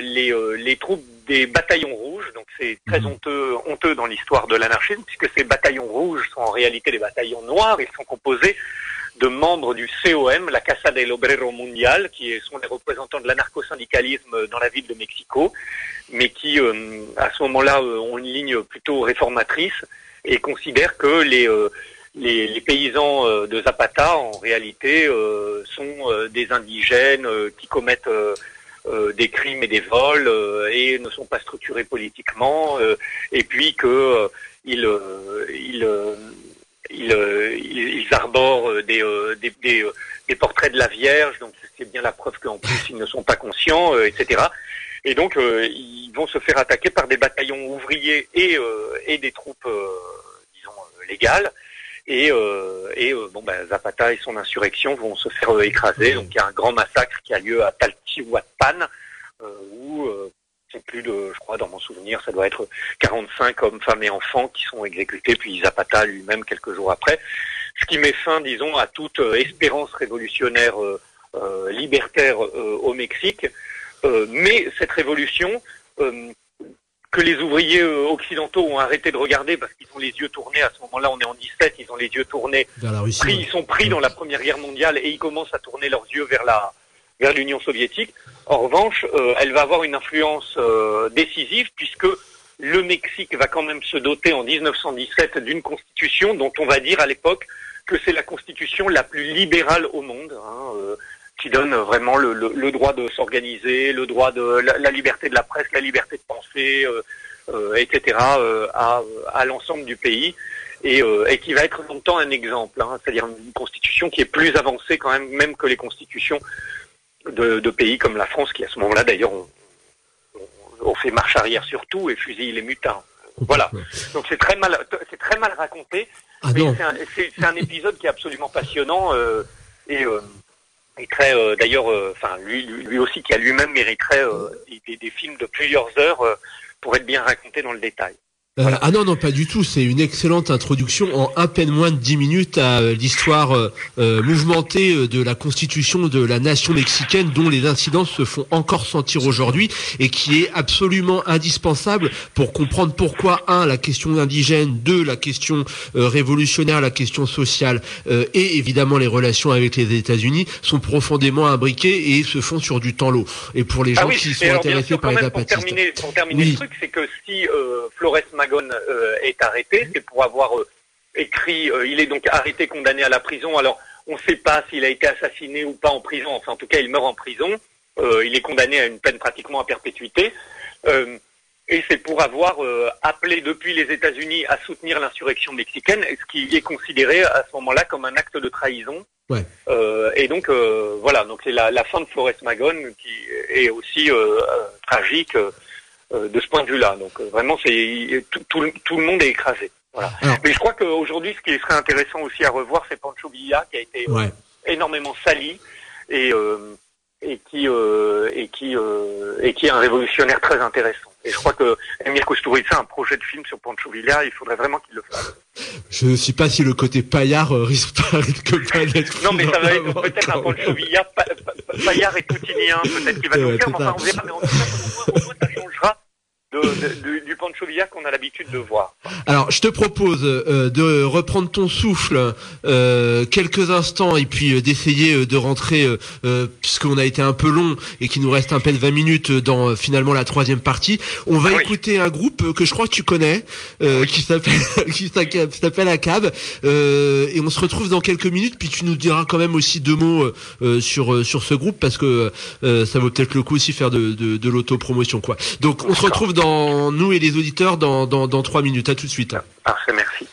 S4: les, les troupes des bataillons rouges. Donc c'est très mhm. honteux, honteux dans l'histoire de l'anarchisme, puisque ces bataillons rouges sont en réalité des bataillons noirs. Ils sont composés de membres du COM, la Casa del Obrero Mundial, qui sont les représentants de l'anarcho-syndicalisme dans la ville de Mexico, mais qui, à ce moment-là, ont une ligne plutôt réformatrice et considère que les, euh, les, paysans euh, de Zapata, en réalité, euh, sont des indigènes qui commettent des crimes et des vols et ne sont pas structurés politiquement, et puis que ils, ils, arborent des, des, des, portraits de la Vierge, donc c'est bien la preuve qu'en plus ils ne sont pas conscients, etc. Et donc, euh, ils vont se faire attaquer par des bataillons ouvriers et, euh, et des troupes, euh, disons, légales. Et, et bon, ben, Zapata et son insurrection vont se faire écraser. Donc, il y a un grand massacre qui a lieu à Taltihuapan, où c'est plus de, je crois, dans mon souvenir, ça doit être 45 hommes, femmes et enfants qui sont exécutés, puis Zapata lui-même quelques jours après. Ce qui met fin, disons, à toute espérance révolutionnaire libertaire au Mexique. Euh, mais cette révolution euh, que les ouvriers euh, occidentaux ont arrêté de regarder parce qu'ils ont les yeux tournés, à ce moment-là on est en 17, ils ont les yeux tournés,
S3: vers la Russie,
S4: ils sont pris dans la Première Guerre mondiale et ils commencent à tourner leurs yeux vers la vers l'Union soviétique. En revanche, elle va avoir une influence décisive puisque le Mexique va quand même se doter en 1917 d'une constitution dont on va dire à l'époque que c'est la constitution la plus libérale au monde. Hein, qui donne vraiment le, le, le droit de s'organiser, le droit de la, liberté de la presse, la liberté de penser, euh, euh, etc. Euh, à, à l'ensemble du pays et, euh, et, qui va être longtemps un exemple, hein, c'est-à-dire une constitution qui est plus avancée quand même, même que les constitutions de, de pays comme la France, qui à ce moment-là d'ailleurs ont on, fait marche arrière sur tout et fusille les mutins. Voilà. Donc c'est très mal, c'est très mal raconté.
S3: Ah
S4: mais c'est un, un, épisode qui est absolument passionnant euh, et mériterait euh, d'ailleurs, euh, enfin lui, lui aussi qui a lui-même mériterait euh, des, des, films de plusieurs heures pour être bien raconté dans le détail.
S3: Euh, ah non, non, pas du tout. C'est une excellente introduction en à peine moins de dix minutes à euh, l'histoire euh, mouvementée de la constitution de la nation mexicaine dont les incidences se font encore sentir aujourd'hui et qui est absolument indispensable pour comprendre pourquoi, un, la question indigène, deux, la question révolutionnaire, la question sociale et évidemment les relations avec les États-Unis sont profondément imbriquées et se font sur du temps long. Et pour les
S4: ah
S3: gens qui sont intéressés par les
S4: Pour terminer, pour terminer le truc, c'est que si Flores euh, est arrêté, c'est pour avoir euh, écrit, euh, il est donc arrêté, condamné à la prison. Alors, on ne sait pas s'il a été assassiné ou pas en prison. Enfin, en tout cas, il meurt en prison. il est condamné à une peine pratiquement à perpétuité. et c'est pour avoir appelé depuis les États-Unis à soutenir l'insurrection mexicaine, ce qui est considéré à ce moment-là comme un acte de trahison.
S3: Ouais.
S4: et donc voilà, donc c'est la, fin de Flores Magón qui est aussi tragique de ce point de vue-là. Donc euh, vraiment, c'est tout, tout, le monde est écrasé. Voilà. Mais je crois qu'aujourd'hui, ce qui serait intéressant aussi à revoir, c'est Pancho Villa, qui a été euh, énormément sali et et qui et qui et qui est un révolutionnaire très intéressant. Et je crois que Emile Kusturica a un projet de film sur Pancho Villa. Il faudrait vraiment qu'il le fasse.
S3: Je ne sais pas si le côté paillard risque pas, d'être.
S4: Non, mais ça va être peut-être un Pancho Villa, paillard et poutinien, peut-être qu'il va nous faire. Enfin, on verra. Mais en tout cas, ça changera du Pancho Villa qu'on a l'habitude de voir.
S3: Alors, je te propose euh, de reprendre ton souffle euh, quelques instants et puis euh, d'essayer de rentrer, puisqu'on a été un peu long et qu'il nous reste à peine 20 minutes dans finalement la troisième partie. On va écouter un groupe que je crois que tu connais, qui s'appelle qui s'appelle ACAB, et on se retrouve dans quelques minutes. Puis tu nous diras quand même aussi deux mots sur sur ce groupe parce que ça vaut peut-être le coup aussi faire de, de, de l'autopromotion quoi. Donc on se retrouve dans nous et les auditeurs dans, dans, dans 3 minutes. À tout de suite.
S4: Parfait, merci.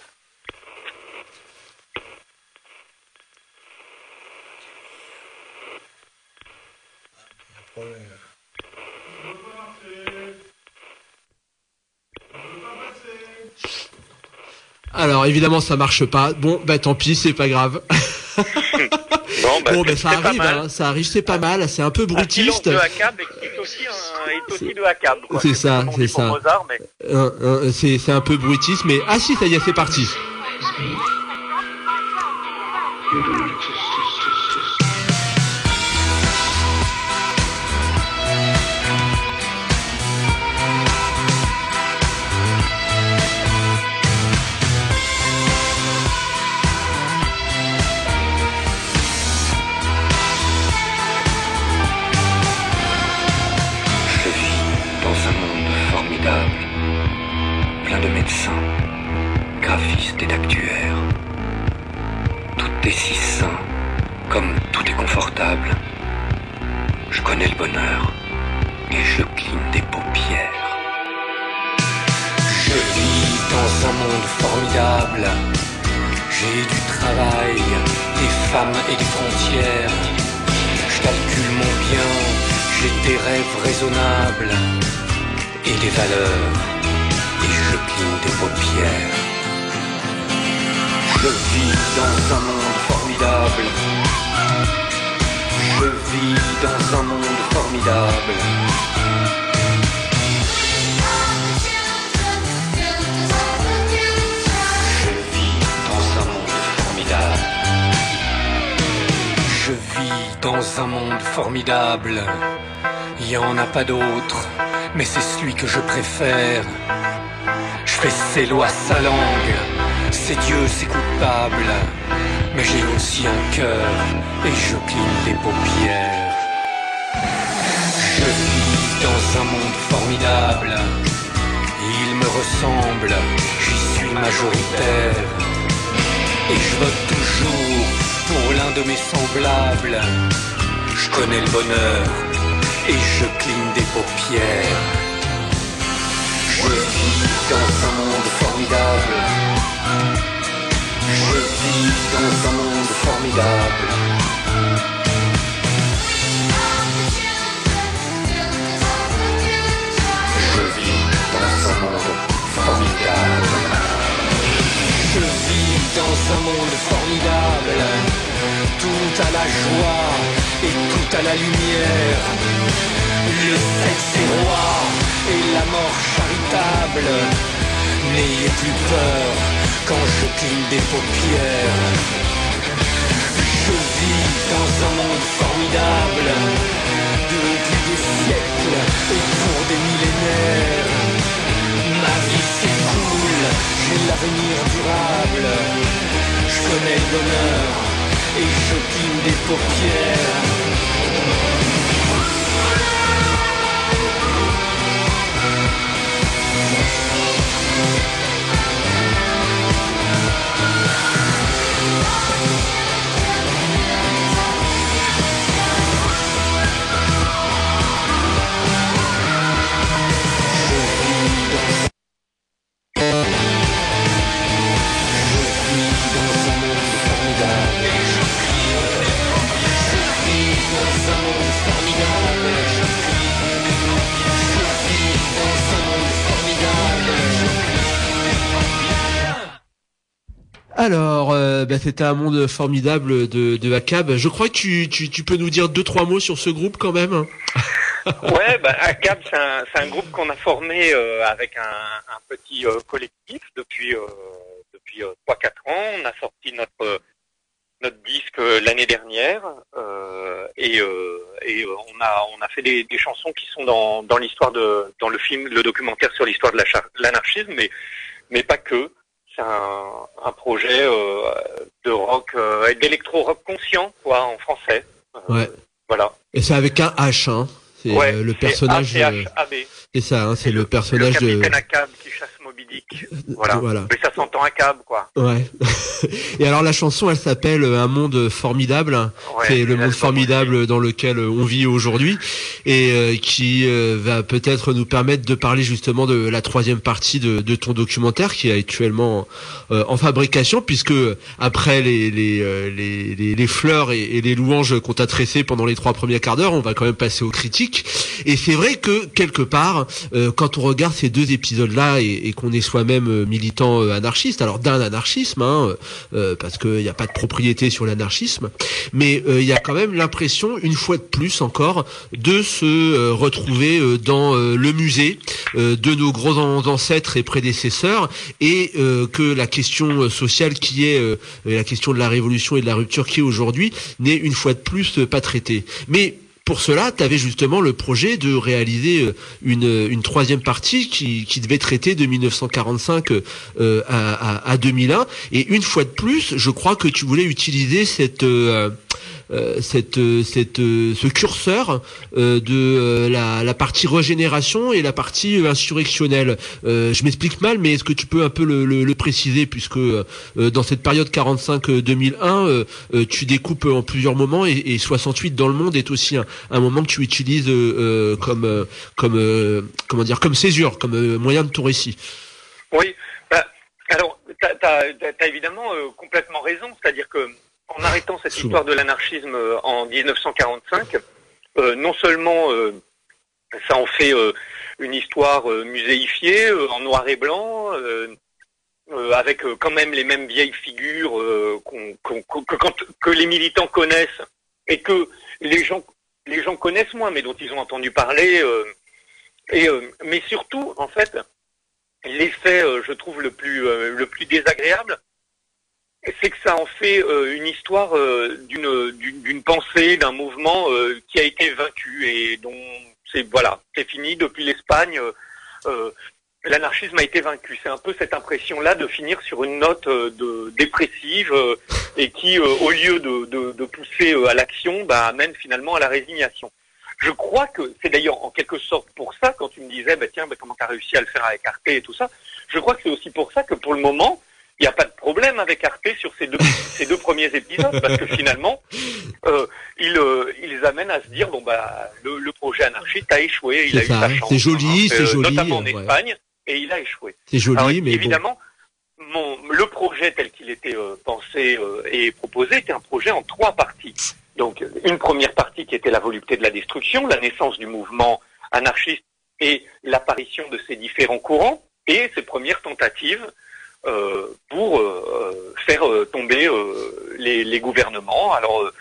S3: Alors évidemment ça marche pas. Bon bah tant pis, c'est pas grave.
S4: Bon, bah,
S3: ben, ça arrive, hein, ça arrive, c'est pas mal, c'est un peu brutiste. C'est ça, c'est ça.
S4: Euh, euh, c'est
S3: un peu brutiste, mais ah si, ça y est, c'est parti.
S5: D'actuaires. Tout est si sain, comme tout est confortable. Je connais le bonheur et je cligne des paupières. Je vis dans un monde formidable. J'ai du travail, des femmes et des frontières. Je calcule mon bien, j'ai des rêves raisonnables et des valeurs, et je cligne des paupières. Je vis dans un monde formidable. Je vis dans un monde formidable. Je vis dans un monde formidable. Je vis dans un monde formidable. Il n'y en a pas d'autre, mais c'est celui que je préfère. Je fais ses lois sa langue, c'est Dieu, c'est coupable. Mais j'ai aussi un cœur et je cligne des paupières. Je vis dans un monde formidable. Il me ressemble, j'y suis majoritaire. Et je vote toujours pour l'un de mes semblables. Je connais le bonheur et je cligne des paupières. Je vis dans un monde formidable. Je vis dans un monde formidable. Je vis dans un monde formidable. Je vis dans un monde formidable. Tout à la joie et tout à la lumière. Le sexe est roi et la mort charitable. N'ayez plus peur quand je cligne des paupières. Je vis dans un monde formidable depuis des siècles et pour des millénaires. Ma vie s'écoule, j'ai l'avenir durable. Je connais le bonheur et je cligne des paupières.
S3: C'était un monde formidable de, de ACAB. Je crois que tu, tu, tu peux nous dire deux, trois mots sur ce groupe quand même.
S4: Ouais, bah, ACAB, c'est un, un groupe qu'on a formé euh, avec un, un petit euh, collectif depuis euh, depuis euh, 3-4 ans. On a sorti notre euh, notre disque euh, l'année dernière euh, et, euh, et euh, on a on a fait des, chansons qui sont dans dans l'histoire de dans le film le documentaire sur l'histoire de l'anarchisme mais mais pas que c'est un, un projet euh, de rock euh, et d'électro rock conscient quoi en français Euh,
S3: Ouais.
S4: voilà
S3: Et c'est avec un H, hein. C'est
S4: ouais
S3: euh, le personnage. euh. C'est ça, hein, c'est le personnage
S4: le
S3: de.
S4: capitaine Acab qui chasse Moby Dick. Voilà.
S3: Voilà.
S4: Mais ça s'entend Acab, quoi.
S3: Ouais. Et alors la chanson, elle s'appelle euh, Un monde formidable.
S4: Ouais,
S3: c'est le monde formidable dans lequel euh, on vit aujourd'hui et euh, qui euh, va peut-être nous permettre de parler justement de la troisième partie de, de ton documentaire qui est actuellement euh, en fabrication puisque après les les, euh, les, les, les fleurs et, et les louanges qu'on t'a tressées pendant les trois premiers quarts d'heure, on va quand même passer aux critiques. Et c'est vrai que quelque part, euh, quand on regarde ces deux épisodes-là et, et qu'on est soi-même euh, militant euh, anarchiste alors d'un anarchisme, hein, euh, parce qu'il n'y a pas de propriété sur l'anarchisme, mais il y a quand même l'impression, une fois de plus encore, de se retrouver dans le musée de nos grands ancêtres et prédécesseurs, et que la question sociale qui est la question de la révolution et de la rupture qui est aujourd'hui n'est une fois de plus pas traitée. Mais pour cela, tu avais justement le projet de réaliser euh, une, une troisième partie qui, qui devait traiter de 1945 euh, à, à, 2001. Et une fois de plus, je crois que tu voulais utiliser cette... Euh, cette, euh, cette, euh, ce curseur de la, la, partie régénération et la partie insurrectionnelle. je m'explique mal, mais est-ce que tu peux un peu le, le, le préciser, puisque dans cette période 45-2001, tu découpes en plusieurs moments et, et, 68 dans le monde est aussi un, un moment que tu utilises comme, comme, comment dire, comme césure, comme moyen de ton récit.
S4: Oui. Bah, alors, tu as, évidemment complètement raison, c'est-à-dire que en arrêtant cette histoire de l'anarchisme euh, en 1945, euh, non seulement euh, ça en fait une histoire muséifiée en noir et blanc, avec quand même les mêmes vieilles figures que, les militants connaissent et que les gens les gens connaissent moins, mais dont ils ont entendu parler. et mais surtout, en fait, l'effet, je trouve le plus le plus désagréable, c'est que ça en fait euh, une histoire euh, d'une pensée, d'un mouvement euh, qui a été vaincu et dont c'est voilà, c'est fini depuis l'Espagne. L'anarchisme a été vaincu. C'est un peu cette impression-là de finir sur une note de dépressive et qui, au lieu de, de, de pousser à l'action, bah, amène finalement à la résignation. Je crois que c'est d'ailleurs en quelque sorte pour ça, quand tu me disais, bah, tiens, bah, comment tu as réussi à le faire avec Arte et tout ça, je crois que c'est aussi pour ça que pour le moment, il n'y a pas de problème avec Arte sur ces deux, ces deux premiers épisodes, parce que finalement, euh, ils, euh, ils amènent à se dire, bon, bah, le, le projet anarchiste a échoué, il a eu sa chance.
S3: C'est joli, c'est euh, joli.
S4: Notamment en Espagne, et il a échoué.
S3: C'est joli, mais
S4: évidemment, mon, le projet tel qu'il était euh, pensé euh, et proposé était un projet en trois parties. Donc, une première partie qui était la volupté de la destruction, la naissance du mouvement anarchiste et l'apparition de ces différents courants, et ses premières tentatives euh, pour euh, faire euh, tomber les, les, gouvernements. Alors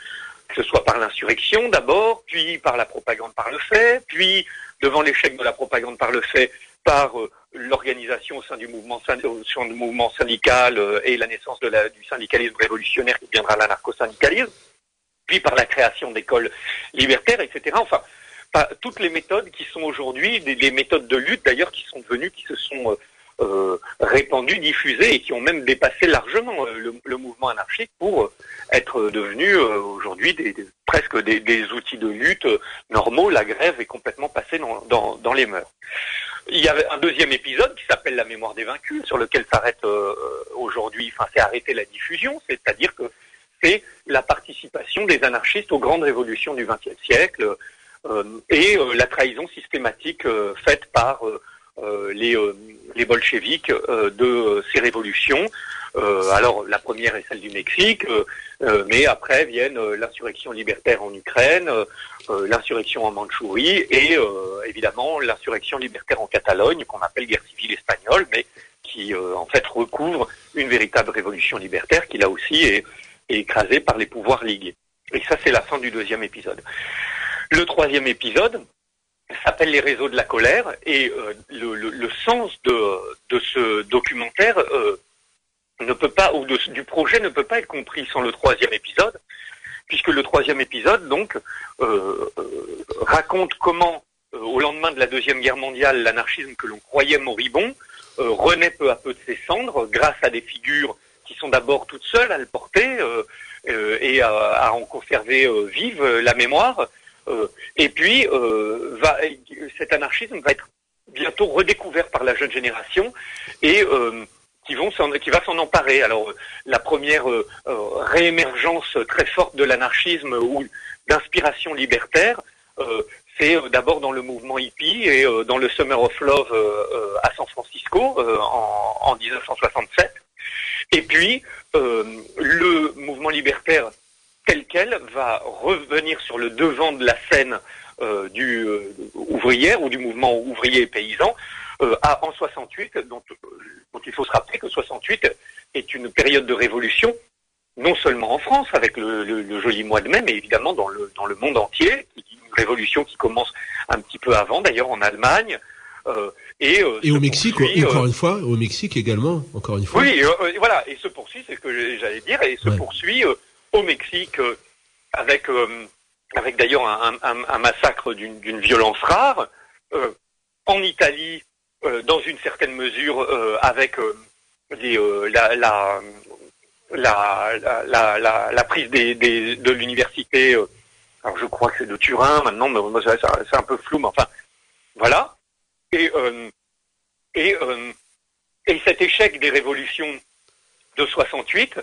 S4: que ce soit par l'insurrection d'abord, puis par la propagande par le fait, puis devant l'échec de la propagande par le fait, par l'organisation au sein du mouvement, du mouvement syndical et la naissance de la, du syndicalisme révolutionnaire qui deviendra l'anarcho-syndicalisme, puis par la création d'écoles libertaires, etc. Enfin, toutes les méthodes qui sont aujourd'hui, des, des, méthodes de lutte d'ailleurs qui sont devenues, qui se sont euh, répandus, diffusés et qui ont même dépassé largement euh, le, mouvement anarchique pour euh, être devenus aujourd'hui des, presque des, outils de lutte normaux. La grève est complètement passée dans, dans, les mœurs. Il y avait un deuxième épisode qui s'appelle La mémoire des vaincus, sur lequel s'arrête aujourd'hui, enfin c'est arrêter la diffusion, c'est-à-dire que c'est la participation des anarchistes aux grandes révolutions du XXe siècle et la trahison systématique faite par euh, les, euh, les bolcheviks euh, de ces révolutions. alors la première est celle du Mexique, mais après viennent l'insurrection libertaire en Ukraine, l'insurrection en Mandchourie et évidemment l'insurrection libertaire en Catalogne, qu'on appelle guerre civile espagnole, mais qui en fait recouvre une véritable révolution libertaire qui là aussi est, est écrasée par les pouvoirs ligués. Et ça c'est la fin du deuxième épisode. Le troisième épisode, s'appelle Les réseaux de la colère et euh, le, le, le, sens de, de ce documentaire euh, ne peut pas ou de, du projet ne peut pas être compris sans le troisième épisode puisque le troisième épisode donc euh, euh raconte comment euh, au lendemain de la deuxième guerre mondiale l'anarchisme que l'on croyait moribond renaît peu à peu de ses cendres grâce à des figures qui sont d'abord toutes seules à le porter et à, à, en conserver vive la mémoire euh, et puis, euh, cet anarchisme va être bientôt redécouvert par la jeune génération et euh, qui, vont qui va s'en emparer. Alors, la première réémergence très forte de l'anarchisme ou d'inspiration libertaire, c'est d'abord dans le mouvement hippie et dans le Summer of Love à San Francisco en, 1967. Et puis, le mouvement libertaire telle qu'elle va revenir sur le devant de la scène euh, du euh, ouvrière ou du mouvement ouvrier et paysan euh, à, en 68, dont, dont il faut se rappeler que 68 est une période de révolution non seulement en France avec le, le- le joli mois de mai, mais évidemment dans le, dans le monde entier. Une révolution qui commence un petit peu avant, d'ailleurs en Allemagne. euh, et, euh,
S3: Et au Mexique, encore
S4: euh,
S3: une fois, au Mexique également, encore une fois.
S4: oui, euh, euh, voilà, et se poursuit, c'est ce que j'allais dire, et se
S3: Ouais.
S4: poursuit euh, au Mexique euh, avec, euh, avec d'ailleurs un, massacre d'une violence rare, euh, en Italie, dans une certaine mesure, avec la, prise de l'université, alors je crois que c'est de Turin maintenant, mais c'est un peu flou, mais enfin, voilà. Et, et, et cet échec des révolutions de 68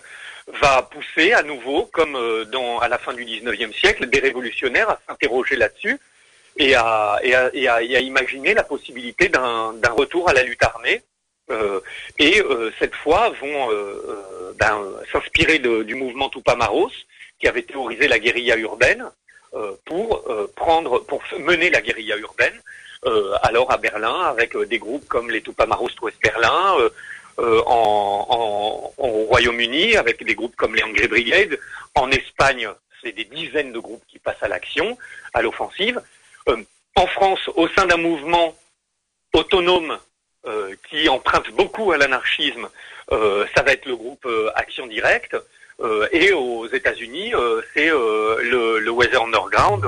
S4: va pousser à nouveau, comme euh, dans, à la fin du 19e siècle, des révolutionnaires à s'interroger là-dessus et à, et, à, et à- et à imaginer la possibilité d'un retour à la lutte armée. euh, et euh, cette fois vont euh, euh, ben, s'inspirer du mouvement Tupamaros, qui avait théorisé la guérilla urbaine, euh, pour prendre, pour mener la guérilla urbaine. alors à Berlin, avec des groupes comme les Tupamaros Ouest Berlin, euh, en, en- au Royaume-Uni, avec des groupes comme les Angry Brigade. En Espagne, c'est des dizaines de groupes qui passent à l'action, à l'offensive. Euh, en France, au sein d'un mouvement autonome euh, qui emprunte beaucoup à l'anarchisme, euh, ça va être le groupe euh, Action Directe. Euh, et aux États-Unis, c'est le, le Weather Underground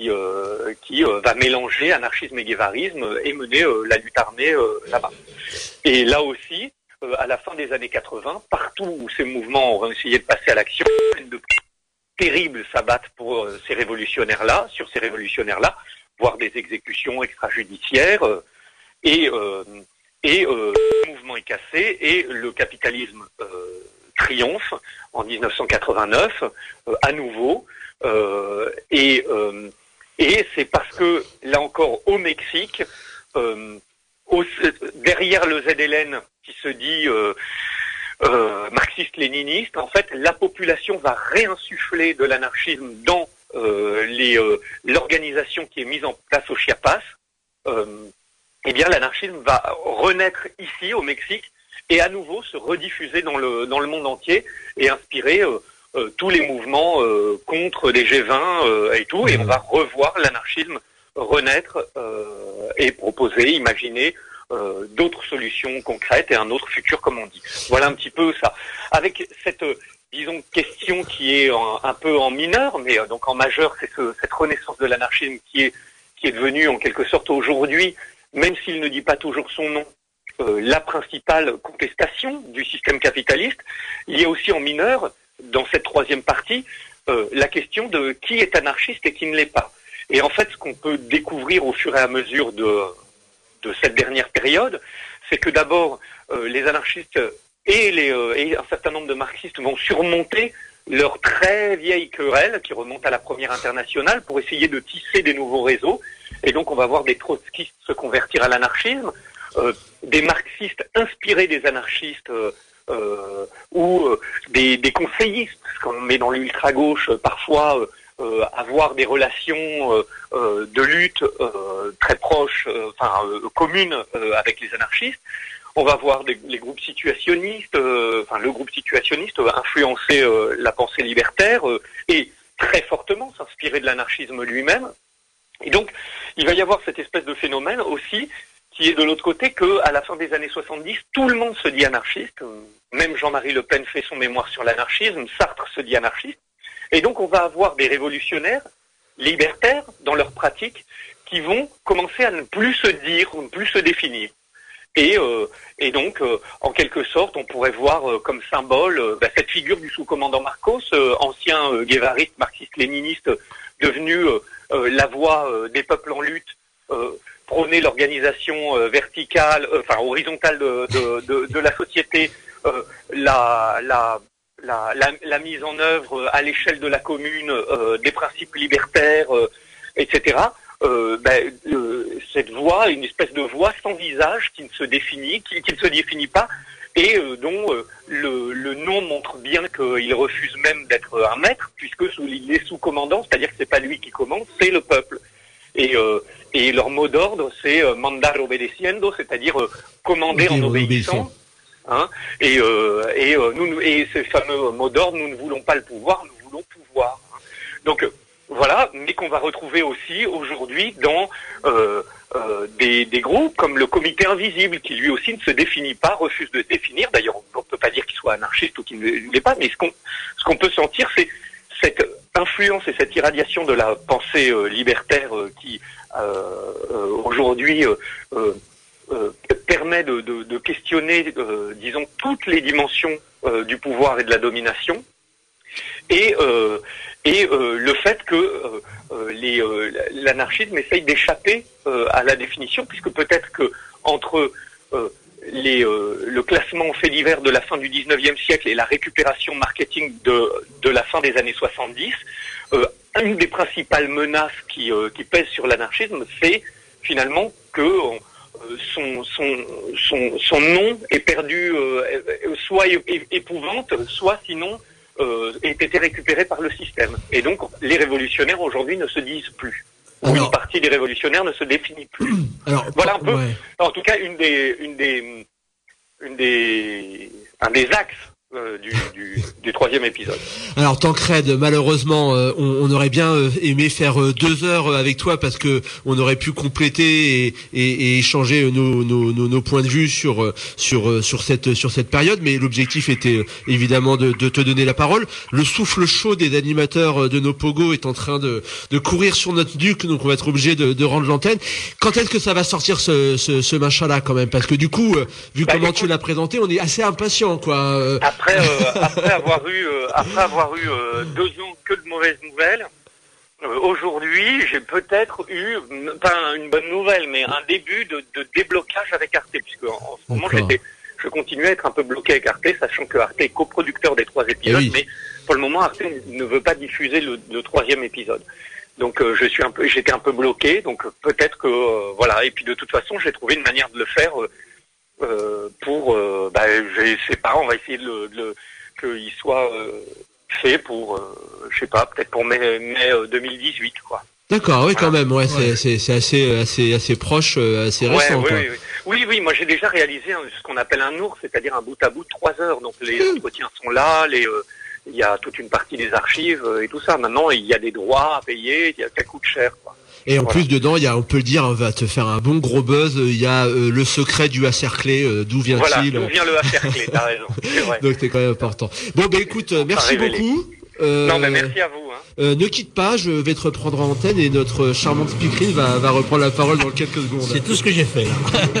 S4: qui, euh, euh, va mélanger anarchisme et guévarisme et mener euh, la lutte armée là-bas. Et là aussi, à la fin des années 80, partout où ces mouvements auront essayé de passer à l'action, de terribles s'abattent pour ces révolutionnaires-là, sur ces révolutionnaires-là, voire des exécutions extrajudiciaires. et et le mouvement est cassé et le capitalisme triomphe en 1989 euh, à nouveau. et et c'est parce que là encore au Mexique, euh, au- derrière le ZLN qui se dit euh, euh, marxiste-léniniste, en fait, la population va réinsuffler de l'anarchisme dans euh, euh, l'organisation qui est mise en place au Chiapas. Euh, eh bien, l'anarchisme va renaître ici, au Mexique, et à nouveau se rediffuser dans le, dans le monde entier et inspirer tous les mouvements euh, contre les G20 euh, et tout. Et on va revoir l'anarchisme renaître euh, et proposer, imaginer euh, d'autres solutions concrètes et un autre futur, comme on dit. Voilà un petit peu ça. Avec cette, euh, disons, question qui est un peu en mineur, mais euh, donc en majeur, c'est ce- cette renaissance de l'anarchisme qui est, qui est devenue en quelque sorte aujourd'hui, même s'il ne dit pas toujours son nom, euh, la principale contestation du système capitaliste. Il y a aussi en mineur, dans cette troisième partie, euh, la question de qui est anarchiste et qui ne l'est pas. Et en fait, ce qu'on peut découvrir au fur et à mesure de, cette dernière période, c'est que d'abord, euh, les anarchistes euh, et un certain nombre de marxistes vont surmonter leur très vieille querelle qui remonte à la première internationale pour essayer de tisser des nouveaux réseaux. Et donc, on va voir des trotskistes se convertir à l'anarchisme, des marxistes inspirés des anarchistes euh, ou euh, des, des conseillistes, ce qu'on met dans l'ultra-gauche euh, parfois, euh, avoir des relations de lutte très proches, enfin communes avec les anarchistes. On va voir des, les groupes situationnistes, enfin le groupe situationniste influencer la pensée libertaire et très fortement s'inspirer de l'anarchisme lui-même. Et donc, il va y avoir cette espèce de phénomène aussi qui est de l'autre côté que à la fin des années 70, tout le monde se dit anarchiste. Même Jean-Marie Le Pen fait son mémoire sur l'anarchisme, Sartre se dit anarchiste. Et donc, on va avoir des révolutionnaires libertaires dans leur pratique qui vont commencer à ne plus se dire, ou ne plus se définir. Et, euh, et donc, euh, en quelque sorte, on pourrait voir euh, comme symbole euh, bah, cette figure du sous-commandant Marcos, euh, ancien euh, guévariste, marxiste-léniniste, devenu la voix des peuples en lutte, prôner l'organisation verticale, enfin horizontale de, de, de, de la société, la, la, la, la, la mise en œuvre euh, à l'échelle de la commune euh, des principes libertaires, euh, etc. Euh, ben, euh, cette voix, une espèce de voix sans visage qui ne se définit, qui, qui ne se définit pas et euh, dont euh, le, le, nom montre bien qu'il refuse même d'être un maître, puisque sous, il est sous commandant, c'est-à-dire que c'est pas lui qui commande, c'est le peuple. Et, euh, et leur mot d'ordre, c'est mandar obedeciendo, c'est-à-dire commander en obéissant. Hein, et, et, nous, et ces fameux mots d'ordre, nous ne voulons pas le pouvoir, nous voulons pouvoir. Hein. Donc voilà, mais qu'on va retrouver aussi aujourd'hui dans euh, euh, des, groupes comme le Comité Invisible, qui lui aussi ne se définit pas, refuse de se définir. D'ailleurs, on ne peut pas dire qu'il soit anarchiste ou qu'il ne l'est pas, mais ce qu'on ce qu'on peut sentir, c'est cette influence et cette irradiation de la pensée euh, libertaire euh, qui euh, aujourd'hui permet de, questionner, disons, toutes les dimensions du pouvoir et de la domination. Et, euh, euh, le fait que euh, euh, l'anarchisme essaye d'échapper à la définition, puisque peut-être que entre les, le classement fait divers de la fin du 19e siècle et la récupération marketing de, la fin des années 70, une des principales menaces qui, qui pèsent sur l'anarchisme, c'est finalement que son, son, son, son, nom est perdu, soit épouvante, soit sinon euh, ait été récupéré par le système. Et donc, les révolutionnaires aujourd'hui ne se disent plus. Ou une partie des révolutionnaires ne se définit plus. Alors, voilà un peu, en tout cas, une des, une des, une des, un des axes euh, du, du, du, troisième épisode.
S3: Alors Tancred, malheureusement, euh, on, on, aurait bien euh, aimé faire deux heures avec toi parce que on aurait pu compléter et, et, et échanger nos, nos, nos, points de vue sur sur sur cette sur cette période. Mais l'objectif était évidemment de, de, te donner la parole. Le souffle chaud des animateurs de nos pogos est en train de, de courir sur notre duc, donc on va être obligé de, de rendre l'antenne. Quand est-ce que ça va sortir ce, ce, ce machin-là quand même? Parce que du coup, vu bah, comment tu l'as présenté, on est assez impatient, quoi.
S4: Après, euh, après avoir eu, euh, après avoir eu euh, deux ans que de mauvaises nouvelles, aujourd'hui, j'ai peut-être eu, pas une bonne nouvelle, mais un début de, de déblocage avec Arte, puisque en, ce moment, j'étais, je continuais à être un peu bloqué avec Arte, sachant que Arte est coproducteur des trois épisodes, eh mais pour le moment, Arte ne veut pas diffuser le, le troisième épisode. Donc je suis un peu, j'étais un peu bloqué, donc peut-être que voilà. Et puis de toute façon, j'ai trouvé une manière de le faire euh, pour, euh, bah, je sais pas, on va essayer de, le, de qu'il soit euh, fait pour, je sais pas, peut-être pour mai, mai 2018, quoi.
S3: D'accord, oui, quand même, ouais, c'est c'est assez assez assez proche, assez récent.
S4: oui, oui, oui, oui, moi j'ai déjà réalisé ce qu'on appelle un ours, c'est-à-dire un bout à bout de trois heures. Donc les mmh. entretiens sont là, les il y a toute une partie des archives et tout ça. Maintenant, il y a des droits à payer, il y a, ça coûte cher. Quoi.
S3: Et en plus dedans, il y a, on peut le dire, on va te faire un bon gros buzz. Il y a euh, le secret du acerclé. Euh, d'où vient-il
S4: Voilà, d'où vient le acerclé T'as raison. Vrai.
S3: Donc c'est quand même important. Bon, ben écoute, merci beaucoup.
S4: Euh, non, mais merci à vous. Hein.
S3: Euh, ne quitte pas, je vais te reprendre en antenne et notre charmante speakerine va, va reprendre la parole dans quelques secondes.
S2: C'est tout ce que j'ai fait là.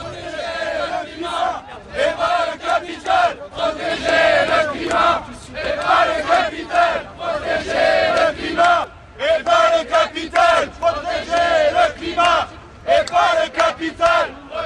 S1: Protéger le climat, et pas le capital, protéger le climat, et pas le capital, protéger le climat, et pas le capital.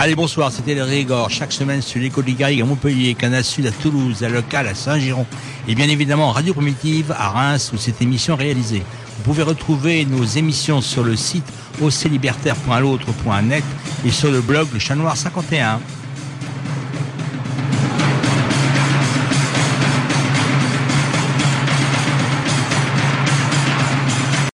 S2: Allez, bonsoir, c'était le Régor. Chaque semaine sur l'école du Garrigue à Montpellier, Canal Sud à Toulouse, à Local à Saint-Giron. Et bien évidemment, Radio Primitive à Reims où cette émission est réalisée. Vous pouvez retrouver nos émissions sur le site oclibertaire.l'autre.net et sur le blog Le Chat Noir 51.